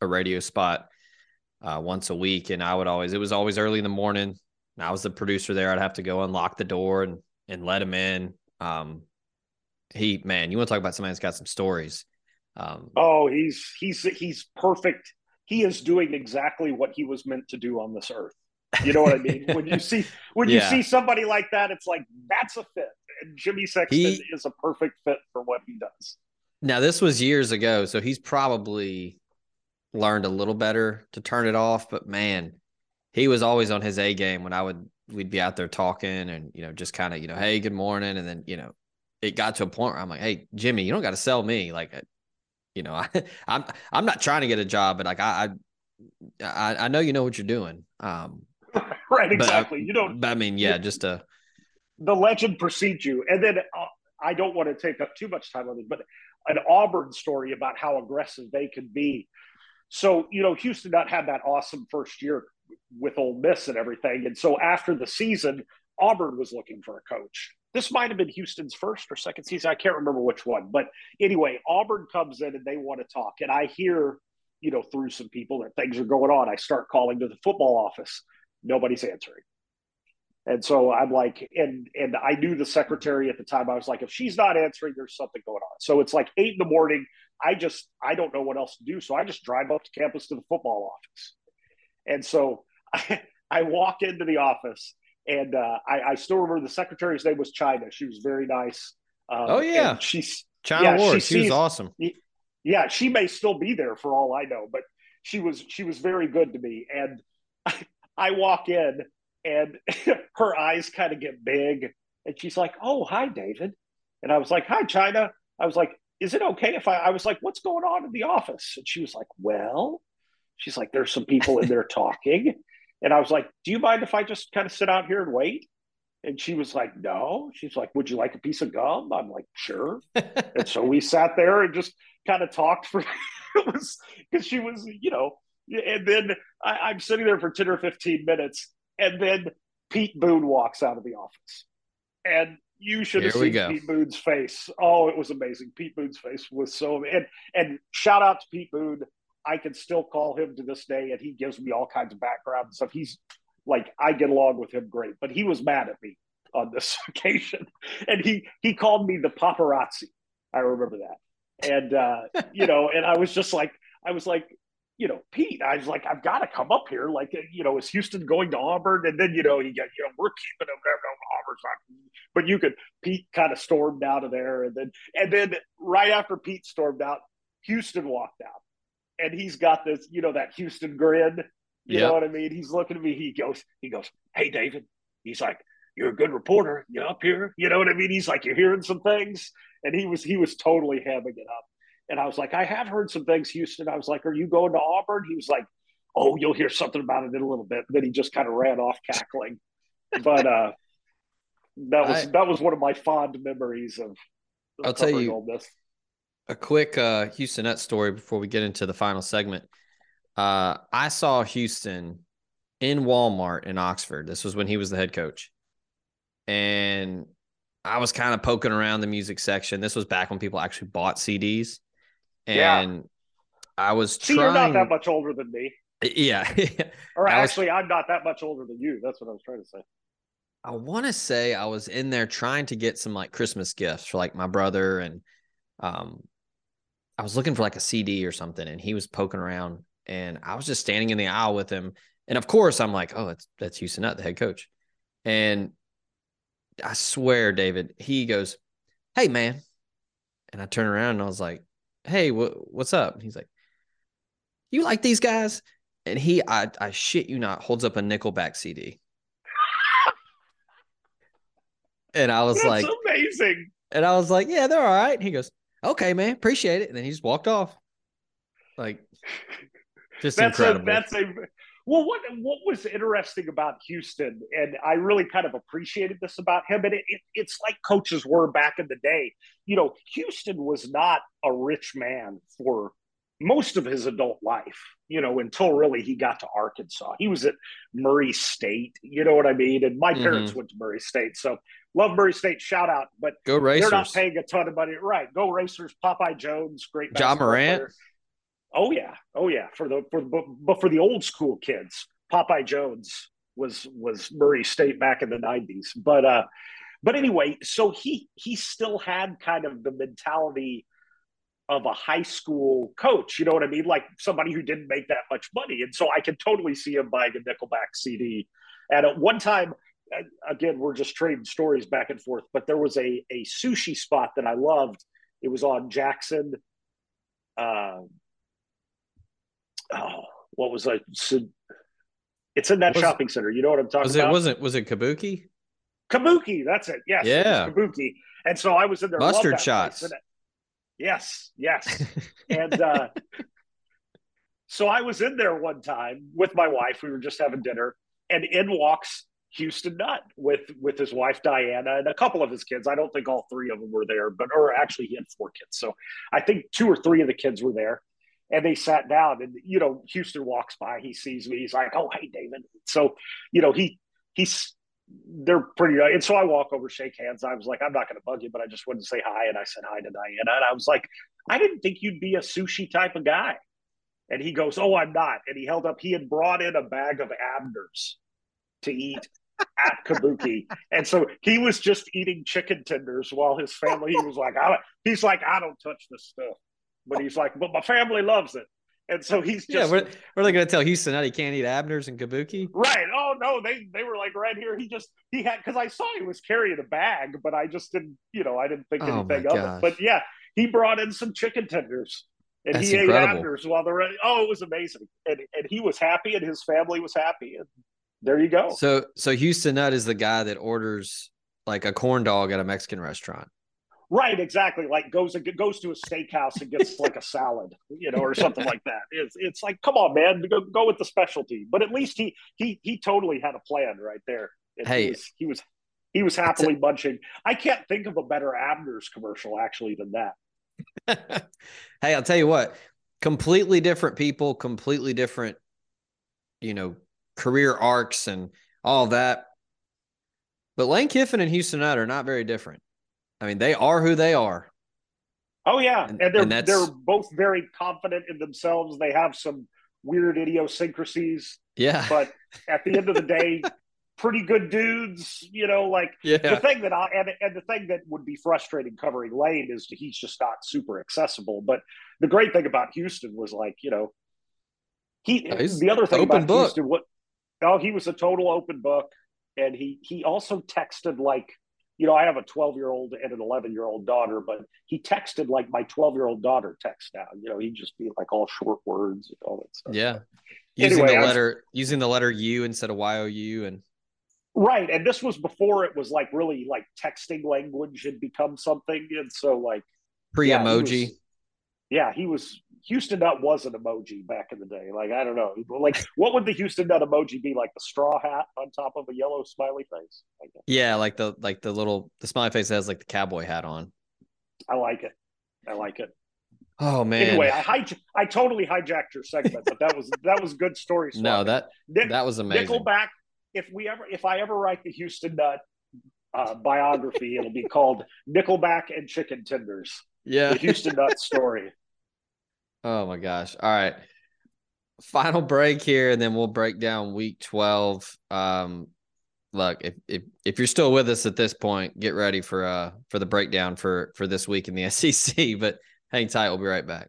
a radio spot uh, once a week, and I would always it was always early in the morning. I was the producer there. I'd have to go unlock the door and and let him in. Um, he man, you want to talk about somebody that's got some stories. Um, oh, he's he's he's perfect. He is doing exactly what he was meant to do on this earth. You know what I mean? when you see when yeah. you see somebody like that, it's like that's a fit. And Jimmy Sexton he, is a perfect fit for what he does. Now, this was years ago, so he's probably learned a little better to turn it off. But man, he was always on his A game when I would we'd be out there talking and you know just kind of you know hey good morning and then you know it got to a point where I'm like hey Jimmy you don't got to sell me like you know, I, I'm I'm not trying to get a job, but like I I I know you know what you're doing. Um, right, exactly. you don't. I mean, yeah, just a the legend precedes you, and then uh, I don't want to take up too much time on it, but an Auburn story about how aggressive they can be. So you know, Houston Nutt had that awesome first year with Ole Miss and everything, and so after the season, Auburn was looking for a coach this might have been Houston's first or second season. I can't remember which one. But anyway, Auburn comes in and they want to talk. And I hear, you know, through some people that things are going on. I start calling to the football office. Nobody's answering. And so I'm like, and and I knew the secretary at the time. I was like, if she's not answering, there's something going on. So it's like eight in the morning. I just I don't know what else to do. So I just drive up to campus to the football office. And so I, I walk into the office and uh, I, I, still remember the secretary's name was China. She was very nice. Um, oh yeah, she's China yeah, Ward. She, she was awesome. Yeah, she may still be there for all I know, but she was she was very good to me. And I, I walk in, and her eyes kind of get big, and she's like, "Oh, hi, David," and I was like, "Hi, China." I was like, "Is it okay if I?" I was like, "What's going on in the office?" And she was like, "Well," she's like, "There's some people in there talking." And I was like, Do you mind if I just kind of sit out here and wait? And she was like, No. She's like, Would you like a piece of gum? I'm like, Sure. and so we sat there and just kind of talked for it was because she was, you know, and then I, am sitting there for 10 or 15 minutes, and then Pete Boone walks out of the office. And you should Here have seen Pete Boone's face. Oh, it was amazing. Pete Boone's face was so and and shout out to Pete Boone I can still call him to this day, and he gives me all kinds of background and stuff. He's like, I get along with him great, but he was mad at me on this occasion, and he he called me the paparazzi. I remember that, and uh, you know, and I was just like, I was like, you know, Pete, I was like, I've got to come up here. Like, you know, is Houston going to Auburn? And then, you know, he got, you know, we're keeping him there. No, Auburn's not. But you could, Pete kind of stormed out of there. And then, and then right after Pete stormed out, Houston walked out and he's got this, you know, that Houston grin. You yep. know what I mean? He's looking at me. He goes, he goes, "Hey, David." He's like, "You're a good reporter. You're up here?" You know what I mean? He's like, "You're hearing some things," and he was he was totally hamming it up. And I was like, "I have heard some things, Houston." I was like, "Are you going to Auburn?" He was like, "Oh, you'll hear something about it in a little bit." then he just kind of ran off cackling. but uh, that was I, that was one of my fond memories of. of I'll tell you, a quick uh, Houston story before we get into the final segment. Uh, I saw Houston in Walmart in Oxford. This was when he was the head coach. And I was kind of poking around the music section. This was back when people actually bought CDs. And yeah. I was See, trying... you're not that much older than me. Yeah. or actually, was... I'm not that much older than you. That's what I was trying to say. I want to say I was in there trying to get some like Christmas gifts for like my brother and um I was looking for like a CD or something, and he was poking around, and I was just standing in the aisle with him. And of course, I'm like, oh, that's that's Houston Nutt, the head coach. And I swear, David, he goes, "Hey, man," and I turn around and I was like, "Hey, wh- what's up?" And he's like, "You like these guys?" And he, I, I shit you not, holds up a Nickelback CD. And I was That's like, amazing. and I was like, yeah, they're all right. And he goes, okay, man, appreciate it. And then he just walked off. Like, just That's incredible. a that's a well. What what was interesting about Houston, and I really kind of appreciated this about him, and it, it, it's like coaches were back in the day. You know, Houston was not a rich man for most of his adult life. You know, until really he got to Arkansas. He was at Murray State. You know what I mean? And my Mhm. parents went to Murray State, so love Murray State. Shout out, but Go Racers. they're not paying a ton of money. Right. Go Racers, Popeye Jones, great Ja Morant. player. Oh yeah. Oh yeah. For the for but, but for the old school kids, Popeye Jones was was Murray State back in the 90s. But uh but anyway, so he he still had kind of the mentality of a high school coach, you know what I mean? Like somebody who didn't make that much money. And so I can totally see him buying a Nickelback CD. And at one time, again, we're just trading stories back and forth, but there was a, a sushi spot that I loved. It was on Jackson. Uh, oh, what was I? It's in that Was- shopping center. You know what I'm talking was it about? wasn't was it Kabuki? Kabuki. That's it. Yes. it Yeah. Kabuki. And so I was in there. Mustard that place. shots. Yes. Yes. and uh, so I was in there one time with my wife. We were just having dinner, and in walks Houston Nutt with with his wife Diana and a couple of his kids. I don't think all three of them were there, but or actually he had four kids. So I think two or three of the kids were there. And they sat down, and you know, Houston walks by. He sees me. He's like, "Oh, hey, David." So, you know, he he's they're pretty. Uh, and so I walk over, shake hands. I was like, "I'm not going to bug you, but I just wanted to say hi." And I said hi to Diana, and I was like, "I didn't think you'd be a sushi type of guy." And he goes, "Oh, I'm not." And he held up. He had brought in a bag of Abner's to eat at Kabuki, and so he was just eating chicken tenders while his family. He was like, I, "He's like, I don't touch this stuff," but he's like, "But my family loves it." And so he's Yeah, just we're, we're they going to tell Houston that he can't eat Abner's and Kabuki? right. Oh no, they they were like right here. He just he had because I saw he was carrying a bag, but I just didn't, you know, I didn't think Oh, anything of it. But yeah, he brought in some chicken tenders. And That's he incredible. ate Abner's while the rest. Oh, it was amazing, and and he was happy, and his family was happy, and there you go. So so Houston Nutt is the guy that orders like a corn dog at a Mexican restaurant. Right, exactly. Like goes goes to a steakhouse and gets like a salad, you know, or something like that. It's it's like, come on, man, go, go with the specialty. But at least he he he totally had a plan right there. And Hey. he was he was he was happily munching. I can't think of a better Abner's commercial actually than that. hey, I'll tell you what, completely different people, completely different, you know, career arcs and all that. But Lane Kiffin and Houston Nutt are not very different. I mean, they are who they are. Oh yeah, And- and, they're and they're both very confident in themselves. They have some weird idiosyncrasies, Yeah. but at the end of the day, pretty good dudes. You know, like yeah. the thing that I and, and the thing that would be frustrating covering Lane is he's just not super accessible. But the great thing about Houston was like, you know, he he's the other thing about book. Houston, what oh, he was a total open book. And he he also texted like, you know, I have a 12 year old and an 11 year old daughter, but he texted like my 12 year old daughter texts now. You know, he'd just be like all short words and all that stuff. Yeah. Using Anyway, the I was- letter using the letter U instead of Y O U and Right. And this was before it was like really like texting language had become something. And so like pre emoji. was- yeah, he was Houston Nutt was an emoji back in the day. Like I don't know, like what would the Houston Nutt emoji be? Like the straw hat on top of a yellow smiley face. Yeah, like the like the little the smiley face has like the cowboy hat on. I like it. I like it. Oh man. Anyway, I hij- I totally hijacked your segment, but that was that was good story. no, that Nick, that was amazing. Nickelback. If we ever, if I ever write the Houston Nutt uh, biography, it'll be called Nickelback and Chicken Tenders: Yeah. The Houston Nutt Story. Oh my gosh. All right. Final break here, and then we'll break down week 12. Um, look, if, if if you're still with us at this point, get ready for uh for the breakdown for for this week in the SEC. But Hang tight. We'll be right back.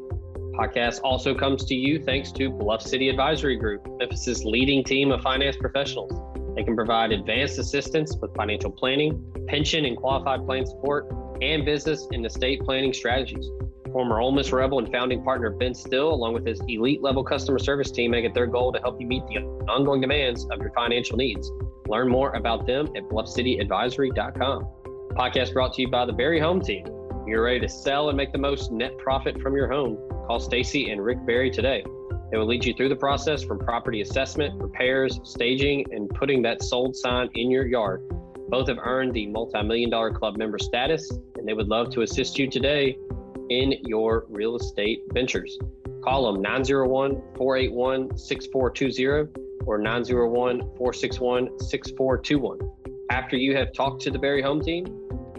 Podcast also comes to you thanks to Bluff City Advisory Group, Memphis's leading team of finance professionals. They can provide advanced assistance with financial planning, pension and qualified plan support, and business and estate planning strategies. Former Ole Miss Rebel and founding partner Ben Still, along with his elite level customer service team, make it their goal to help you meet the ongoing demands of your financial needs. Learn more about them at bluffcityadvisory.com. Podcast brought to you by the Barry Home Team. You're ready to sell and make the most net profit from your home. Call Stacy and Rick Barry today. They will lead you through the process from property assessment, repairs, staging, and putting that sold sign in your yard. Both have earned the multi million dollar club member status, and they would love to assist you today in your real estate ventures. Call them 901 481 6420 or 901 461 6421. After you have talked to the Barry Home Team,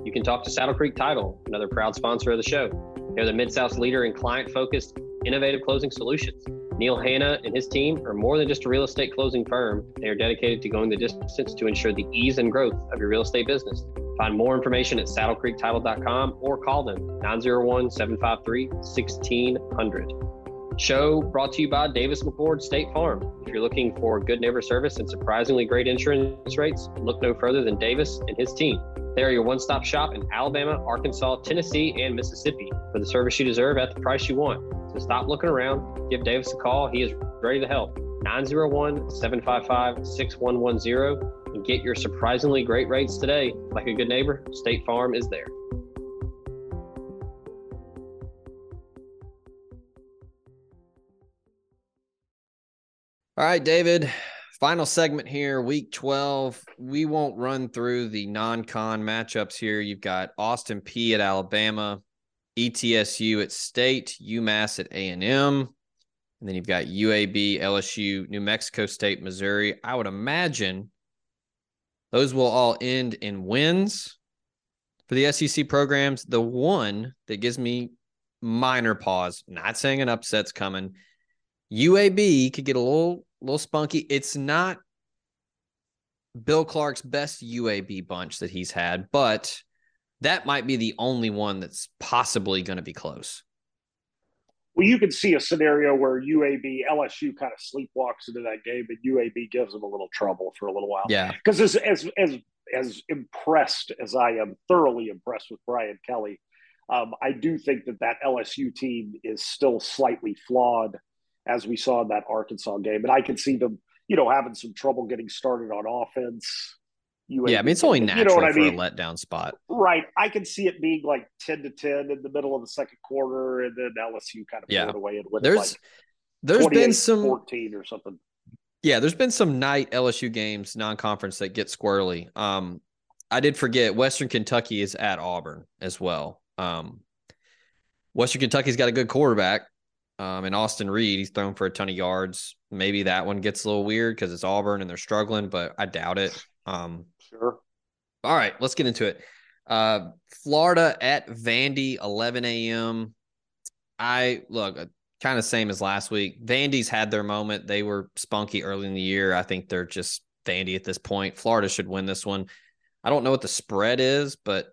you can talk to Saddle Creek Title, another proud sponsor of the show. They're the Mid South's leader in client focused, innovative closing solutions. Neil Hanna and his team are more than just a real estate closing firm. They are dedicated to going the distance to ensure the ease and growth of your real estate business. Find more information at saddlecreektitle.com or call them 901 753 1600. Show brought to you by Davis McCord State Farm. If you're looking for good neighbor service and surprisingly great insurance rates, look no further than Davis and his team. They are your one stop shop in Alabama, Arkansas, Tennessee, and Mississippi for the service you deserve at the price you want. So stop looking around. Give Davis a call. He is ready to help. 901 755 6110 and get your surprisingly great rates today. Like a good neighbor, State Farm is there. All right, David. Final segment here, week 12. We won't run through the non con matchups here. You've got Austin Peay at Alabama, ETSU at State, UMass at A&M, and then you've got UAB, LSU, New Mexico State, Missouri. I would imagine those will all end in wins for the SEC programs. The one that gives me minor pause, not saying an upset's coming, UAB could get a little little spunky. It's not Bill Clark's best UAB bunch that he's had, but that might be the only one that's possibly going to be close. Well, you can see a scenario where UAB LSU kind of sleepwalks into that game, and UAB gives them a little trouble for a little while. Yeah, because as as as as impressed as I am, thoroughly impressed with Brian Kelly, um, I do think that that LSU team is still slightly flawed as we saw in that Arkansas game. And I can see them, you know, having some trouble getting started on offense. UAB, yeah, I mean it's only natural you know what I mean? for a letdown spot. Right. I can see it being like 10 to 10 in the middle of the second quarter and then LSU kind of yeah. it away and win there's, like there's been some 14 or something. Yeah, there's been some night LSU games non-conference that get squirrely. Um I did forget Western Kentucky is at Auburn as well. Um Western Kentucky's got a good quarterback. Um, and Austin Reed, he's thrown for a ton of yards. Maybe that one gets a little weird because it's Auburn and they're struggling, but I doubt it. Um, sure. All right, let's get into it. Uh, Florida at Vandy, 11 a.m. I look uh, kind of same as last week. Vandy's had their moment. They were spunky early in the year. I think they're just Vandy at this point. Florida should win this one. I don't know what the spread is, but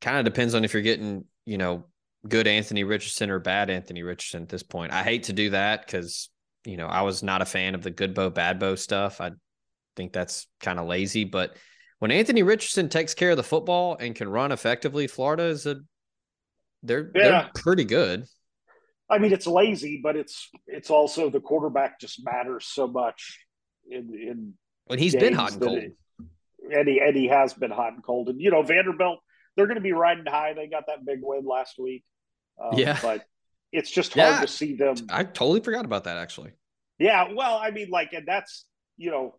kind of depends on if you're getting, you know, good Anthony Richardson or bad Anthony Richardson at this point. I hate to do that because, you know, I was not a fan of the good bow, bad bow stuff. I think that's kind of lazy. But when Anthony Richardson takes care of the football and can run effectively, Florida is a they're yeah. they're pretty good. I mean, it's lazy, but it's it's also the quarterback just matters so much in in when he's been hot and cold. It, and he and he has been hot and cold. And you know, Vanderbilt, they're going to be riding high. They got that big win last week. Um, yeah, but it's just hard yeah, to see them. I totally forgot about that actually. Yeah, well, I mean, like, and that's you know,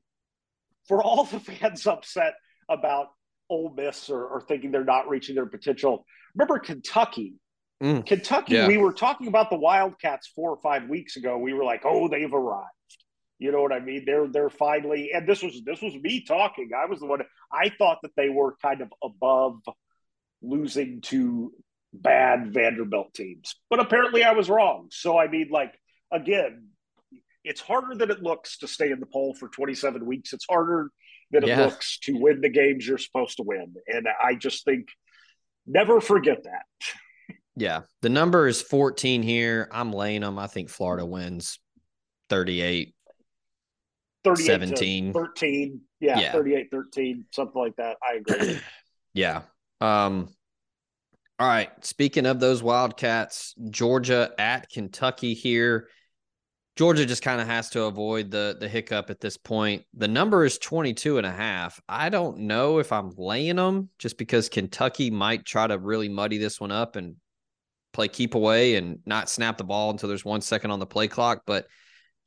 for all the fans upset about Ole Miss or, or thinking they're not reaching their potential. Remember Kentucky Mm, Kentucky, yeah. we were talking about the Wildcats four or five weeks ago. We were like, "Oh, they've arrived." You know what I mean? They're they're finally, and this was this was me talking. I was the one. I thought that they were kind of above losing to bad Vanderbilt teams, but apparently I was wrong. So I mean, like again, it's harder than it looks to stay in the poll for 27 weeks. It's harder than it Yeah. looks to win the games you're supposed to win, and I just think never forget that. Yeah. The number is 14 here. I'm laying them. I think Florida wins 38. 38 17. to 13. Yeah, Yeah. 38 13, something like that. I agree. Yeah. Um, all right. Speaking of those Wildcats, Georgia at Kentucky here. Georgia just kind of has to avoid the the hiccup at this point. The number is 22 and a half. I don't know if I'm laying them just because Kentucky might try to really muddy this one up and play keep away and not snap the ball until there's one second on the play clock. But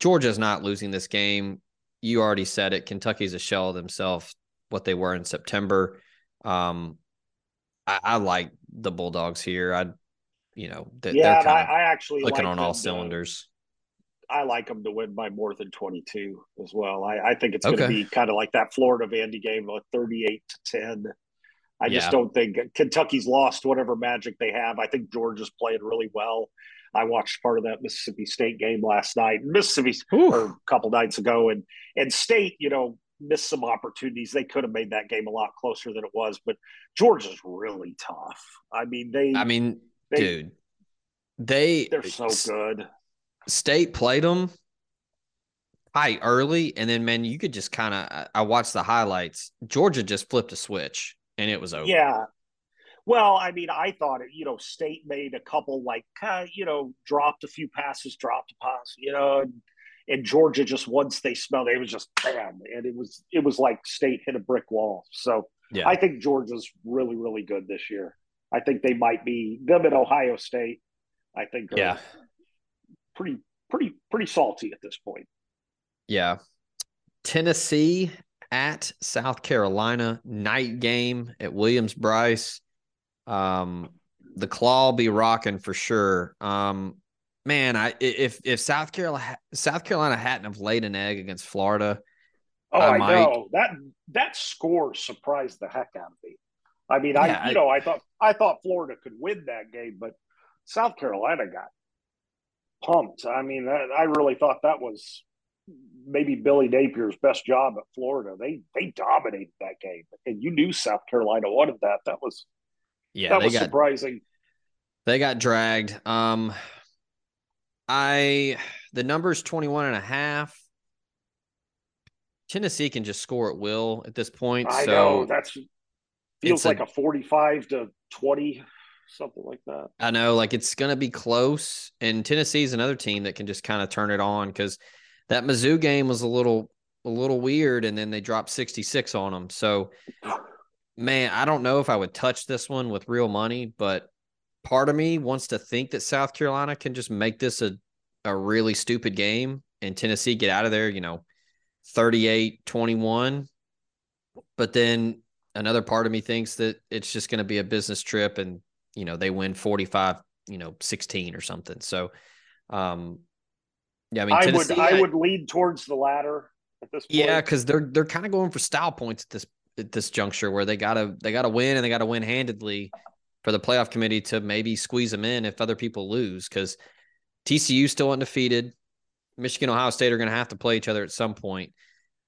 Georgia's not losing this game. You already said it. Kentucky's a shell of themselves, what they were in September. Um, I, I like the Bulldogs here. I, you know, they, yeah, I, I actually looking like on all them to- cylinders. I like them to win by more than 22 as well. I, I think it's going to be kind of like that Florida Vandy game, like 38 to 10. I Yeah. just don't think Kentucky's lost whatever magic they have. I think Georgia's playing really well. I watched part of that Mississippi State game last night. Mississippi or a couple nights ago, and and State, you know, missed some opportunities. They could have made that game a lot closer than it was, but Georgia's really tough. I mean, they I mean, they- dude, they they're so good. State played them high early, and then man, you could just kind of. I watched the highlights. Georgia just flipped a switch, and it was over. Yeah. Well, I mean, I thought it, you know, State made a couple like, uh, you know, dropped a few passes, dropped a pass, you know, and, Georgia just once they smelled it, it was just bam, and it was it was like State hit a brick wall. So yeah, I think Georgia's really really good this year. I think they might be them at Ohio State. I think are yeah, pretty pretty pretty salty at this point. yeah. Tennessee at South Carolina night game at Williams Brice. Um, the claw will be rocking for sure. Um, man, I if if South Carolina South Carolina hadn't have laid an egg against Florida, Oh, I I, might- know that that score surprised the heck out of me. I mean, Yeah, I I- you know I thought I thought Florida could win that game, but South Carolina got pumped. I mean, that, I really thought that was maybe Billy Napier's best job at Florida. They they dominated that game, and you knew South Carolina wanted that. That was yeah, that was got surprising. They got dragged. Um I the number's 21 and a half. Tennessee can just score at will at this point. I so know that's feels a- like a forty-five to twenty, something like that. I know like it's gonna be close. And Tennessee's another team that can just kind of turn it on because that Mizzou game was a little a little weird, and then they dropped 66 on them. So man, I don't know if I would touch this one with real money, but part of me wants to think that South Carolina can just make this a, a really stupid game and Tennessee get out of there, you know, 38 21. But then another part of me thinks that it's just going to be a business trip and, you know, they win 45, you know, 16 or something. So, um, yeah, I mean, I would Tennessee, I would lean towards the latter at this point. yeah, because they're they're kind of going for style points at this at this juncture where they gotta they gotta win and they gotta win handedly for the playoff committee to maybe squeeze them in if other people lose. Because TCU still undefeated, Michigan, Ohio State are going to have to play each other at some point.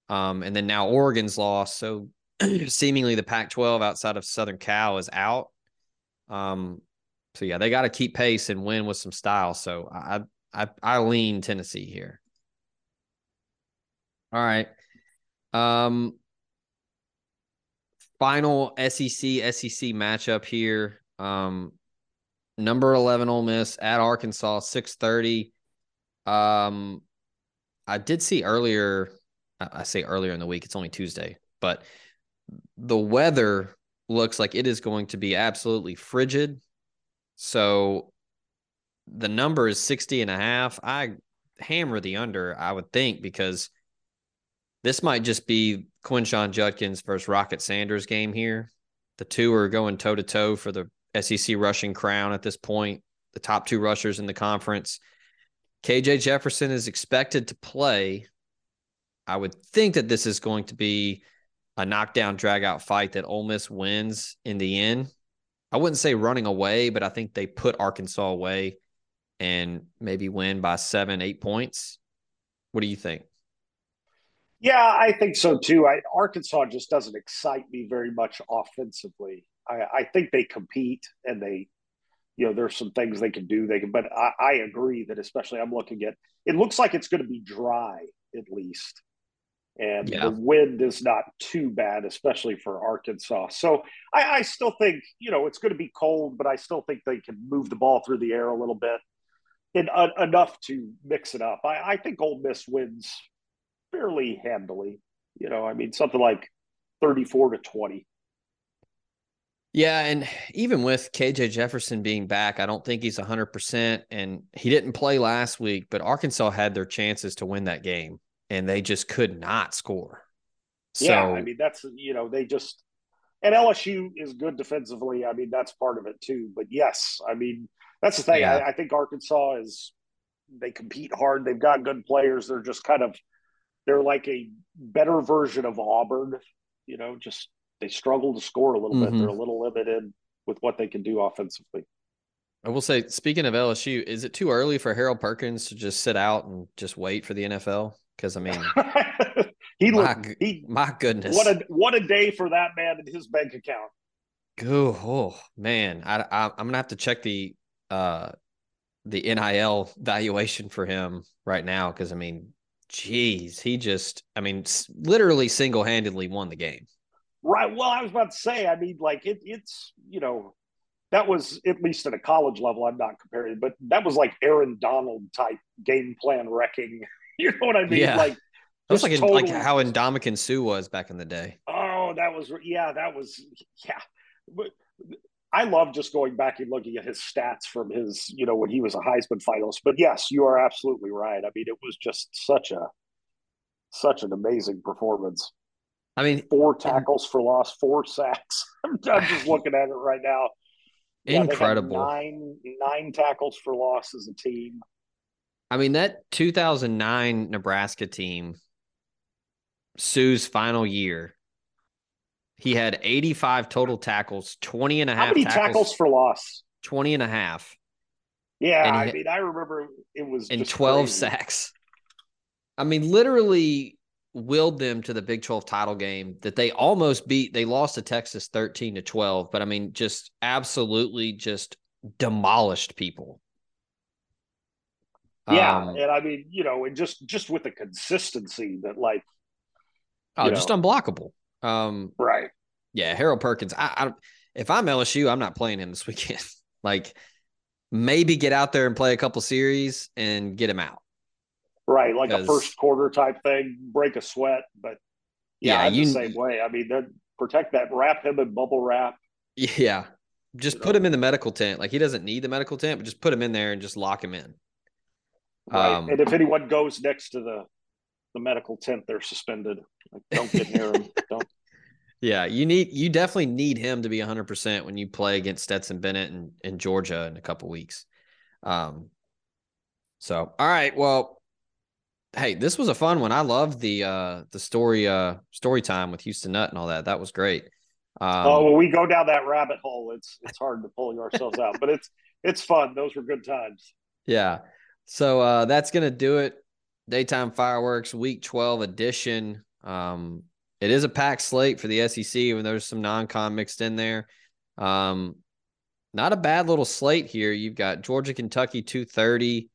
Um, and then now Oregon's lost, so seemingly the Pac-12 outside of Southern Cal is out. Um, so yeah, they got to keep pace and win with some style. So I I I lean Tennessee here. All right. Um final SEC SEC matchup here. Um number 11 Ole Miss at Arkansas 6:30. Um I did see earlier I say earlier in the week, it's only Tuesday, but the weather looks like it is going to be absolutely frigid. So the number is 60 and a half. I hammer the under, I would think, because this might just be Quinshon Judkins versus Rocket Sanders game here. The two are going toe to toe for the SEC rushing crown at this point. the top two rushers in the conference. KJ Jefferson is expected to play. I would think that this is going to be a knockdown, drag out fight that Ole Miss wins in the end. I wouldn't say running away, but I think they put Arkansas away and maybe win by seven, eight points. What do you think? Yeah, I think so too. I, Arkansas just doesn't excite me very much offensively. I, I, think they compete and they, you know, there's some things they can do. They can, but I, I agree that especially I'm looking at. It looks like it's going to be dry at least, and yeah. the wind is not too bad, especially for Arkansas. So I, I still think you know it's going to be cold, but I still think they can move the ball through the air a little bit, and uh, enough to mix it up. I, I think Ole Miss wins fairly handily. You know, I mean, something like 34 to 20. Yeah, and even with KJ Jefferson being back, I don't think he's 100%. And he didn't play last week, but Arkansas had their chances to win that game, and they just could not score. So, yeah, I mean, that's, you know, they just, and LSU is good defensively. I mean, that's part of it too. But yes, I mean, that's the thing. Yeah. I, I think Arkansas is, they compete hard. They've got good players. They're just kind of they're like a better version of Auburn. You know, just they struggle to score a little mm-hmm. bit. They're a little limited with what they can do offensively. I will say, speaking of LSU, is it too early for Harold Perkins to just sit out and just wait for the NFL? Because I mean, he my, looked, he, my goodness, what a what a day for that man and his bank account. Oh, oh man, I, I I'm gonna have to check the uh the NIL valuation for him right now because I mean Jeez, he just, I mean, literally single handedly won the game. Right. Well, I was about to say, I mean, like it, it's, you know, that was at least at a college level. I'm not comparing, but that was like Aaron Donald type game plan wrecking. You know what I mean? Yeah. Like, that was like, total... like how Ndamukong Suh was back in the day. Oh, that was, yeah, that was, yeah. But I love just going back and looking at his stats from his, you know, when he was a Heisman finalist. But yes, you are absolutely right. I mean, it was just such a such an amazing performance. I mean, four tackles for loss, four sacks. I'm, just looking at it right now. Yeah, Incredible. Nine nine tackles for loss as a team. I mean, that 2009 Nebraska team, Suh's final year, he had 85 total tackles, 20 and a half. How many tackles, tackles for loss? 20 and a half. Yeah, I hit, mean, I remember it was and 12 crazy. sacks. I mean, literally willed them to the Big 12 title game that they almost beat. They lost to Texas 13 to 12, but I mean, just absolutely just demolished people. Yeah, um, and I mean, you know, and just just with the consistency that like Oh, just unblockable. Um, right. Yeah, Harold Perkins. I, I if I'm LSU, I'm not playing him this weekend. like maybe get out there and play a couple series and get him out. Right, like a first quarter type thing, break a sweat. But yeah, yeah you, the same way. I mean, protect that, wrap him in bubble wrap. Yeah, just put him in the medical tent. Like he doesn't need the medical tent, but just put him in there and just lock him in. Right, um, and if anyone goes next to the the medical tent, they're suspended. Like, don't get near them. Don't. Yeah, you need you definitely need him to be 100% when you play against Stetson Bennett and, in Georgia in a couple weeks. Um so all right, well hey, this was a fun one. I love the uh the story uh story time with Houston Nutt and all that. That was great. Um, oh, well, we go down that rabbit hole. It's it's hard to pull ourselves out, but it's it's fun. Those were good times. Yeah. So uh that's gonna do it Daytime Fireworks Week 12 edition. Um, it is a packed slate for the SEC, even there's some non-con mixed in there. Um, not a bad little slate here. You've got Georgia, Kentucky, 230.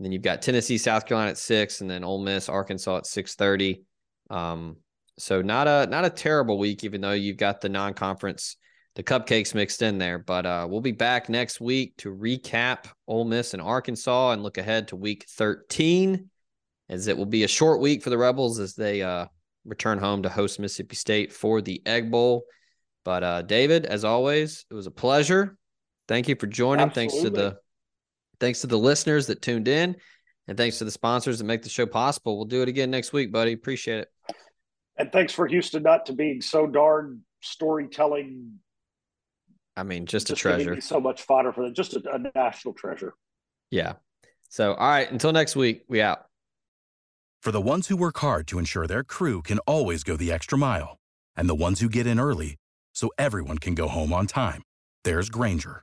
And then you've got Tennessee, South Carolina at six, and then Ole Miss, Arkansas at 630. Um, so not a not a terrible week, even though you've got the non-conference, the cupcakes mixed in there. But uh, we'll be back next week to recap Ole Miss and Arkansas and look ahead to week 13 as it will be a short week for the Rebels as they uh, return home to host Mississippi State for the Egg Bowl. But uh, David, as always, it was a pleasure. Thank you for joining. Absolutely. Thanks to the thanks to the listeners that tuned in, and thanks to the sponsors that make the show possible. We'll do it again next week, buddy. Appreciate it. And thanks for Houston Nutt to being so darn storytelling I mean, just, just a treasure. So much fodder for them. Just a, a national treasure. Yeah. So, all right. Until next week, we out. For the ones who work hard to ensure their crew can always go the extra mile, and the ones who get in early so everyone can go home on time, there's Grainger,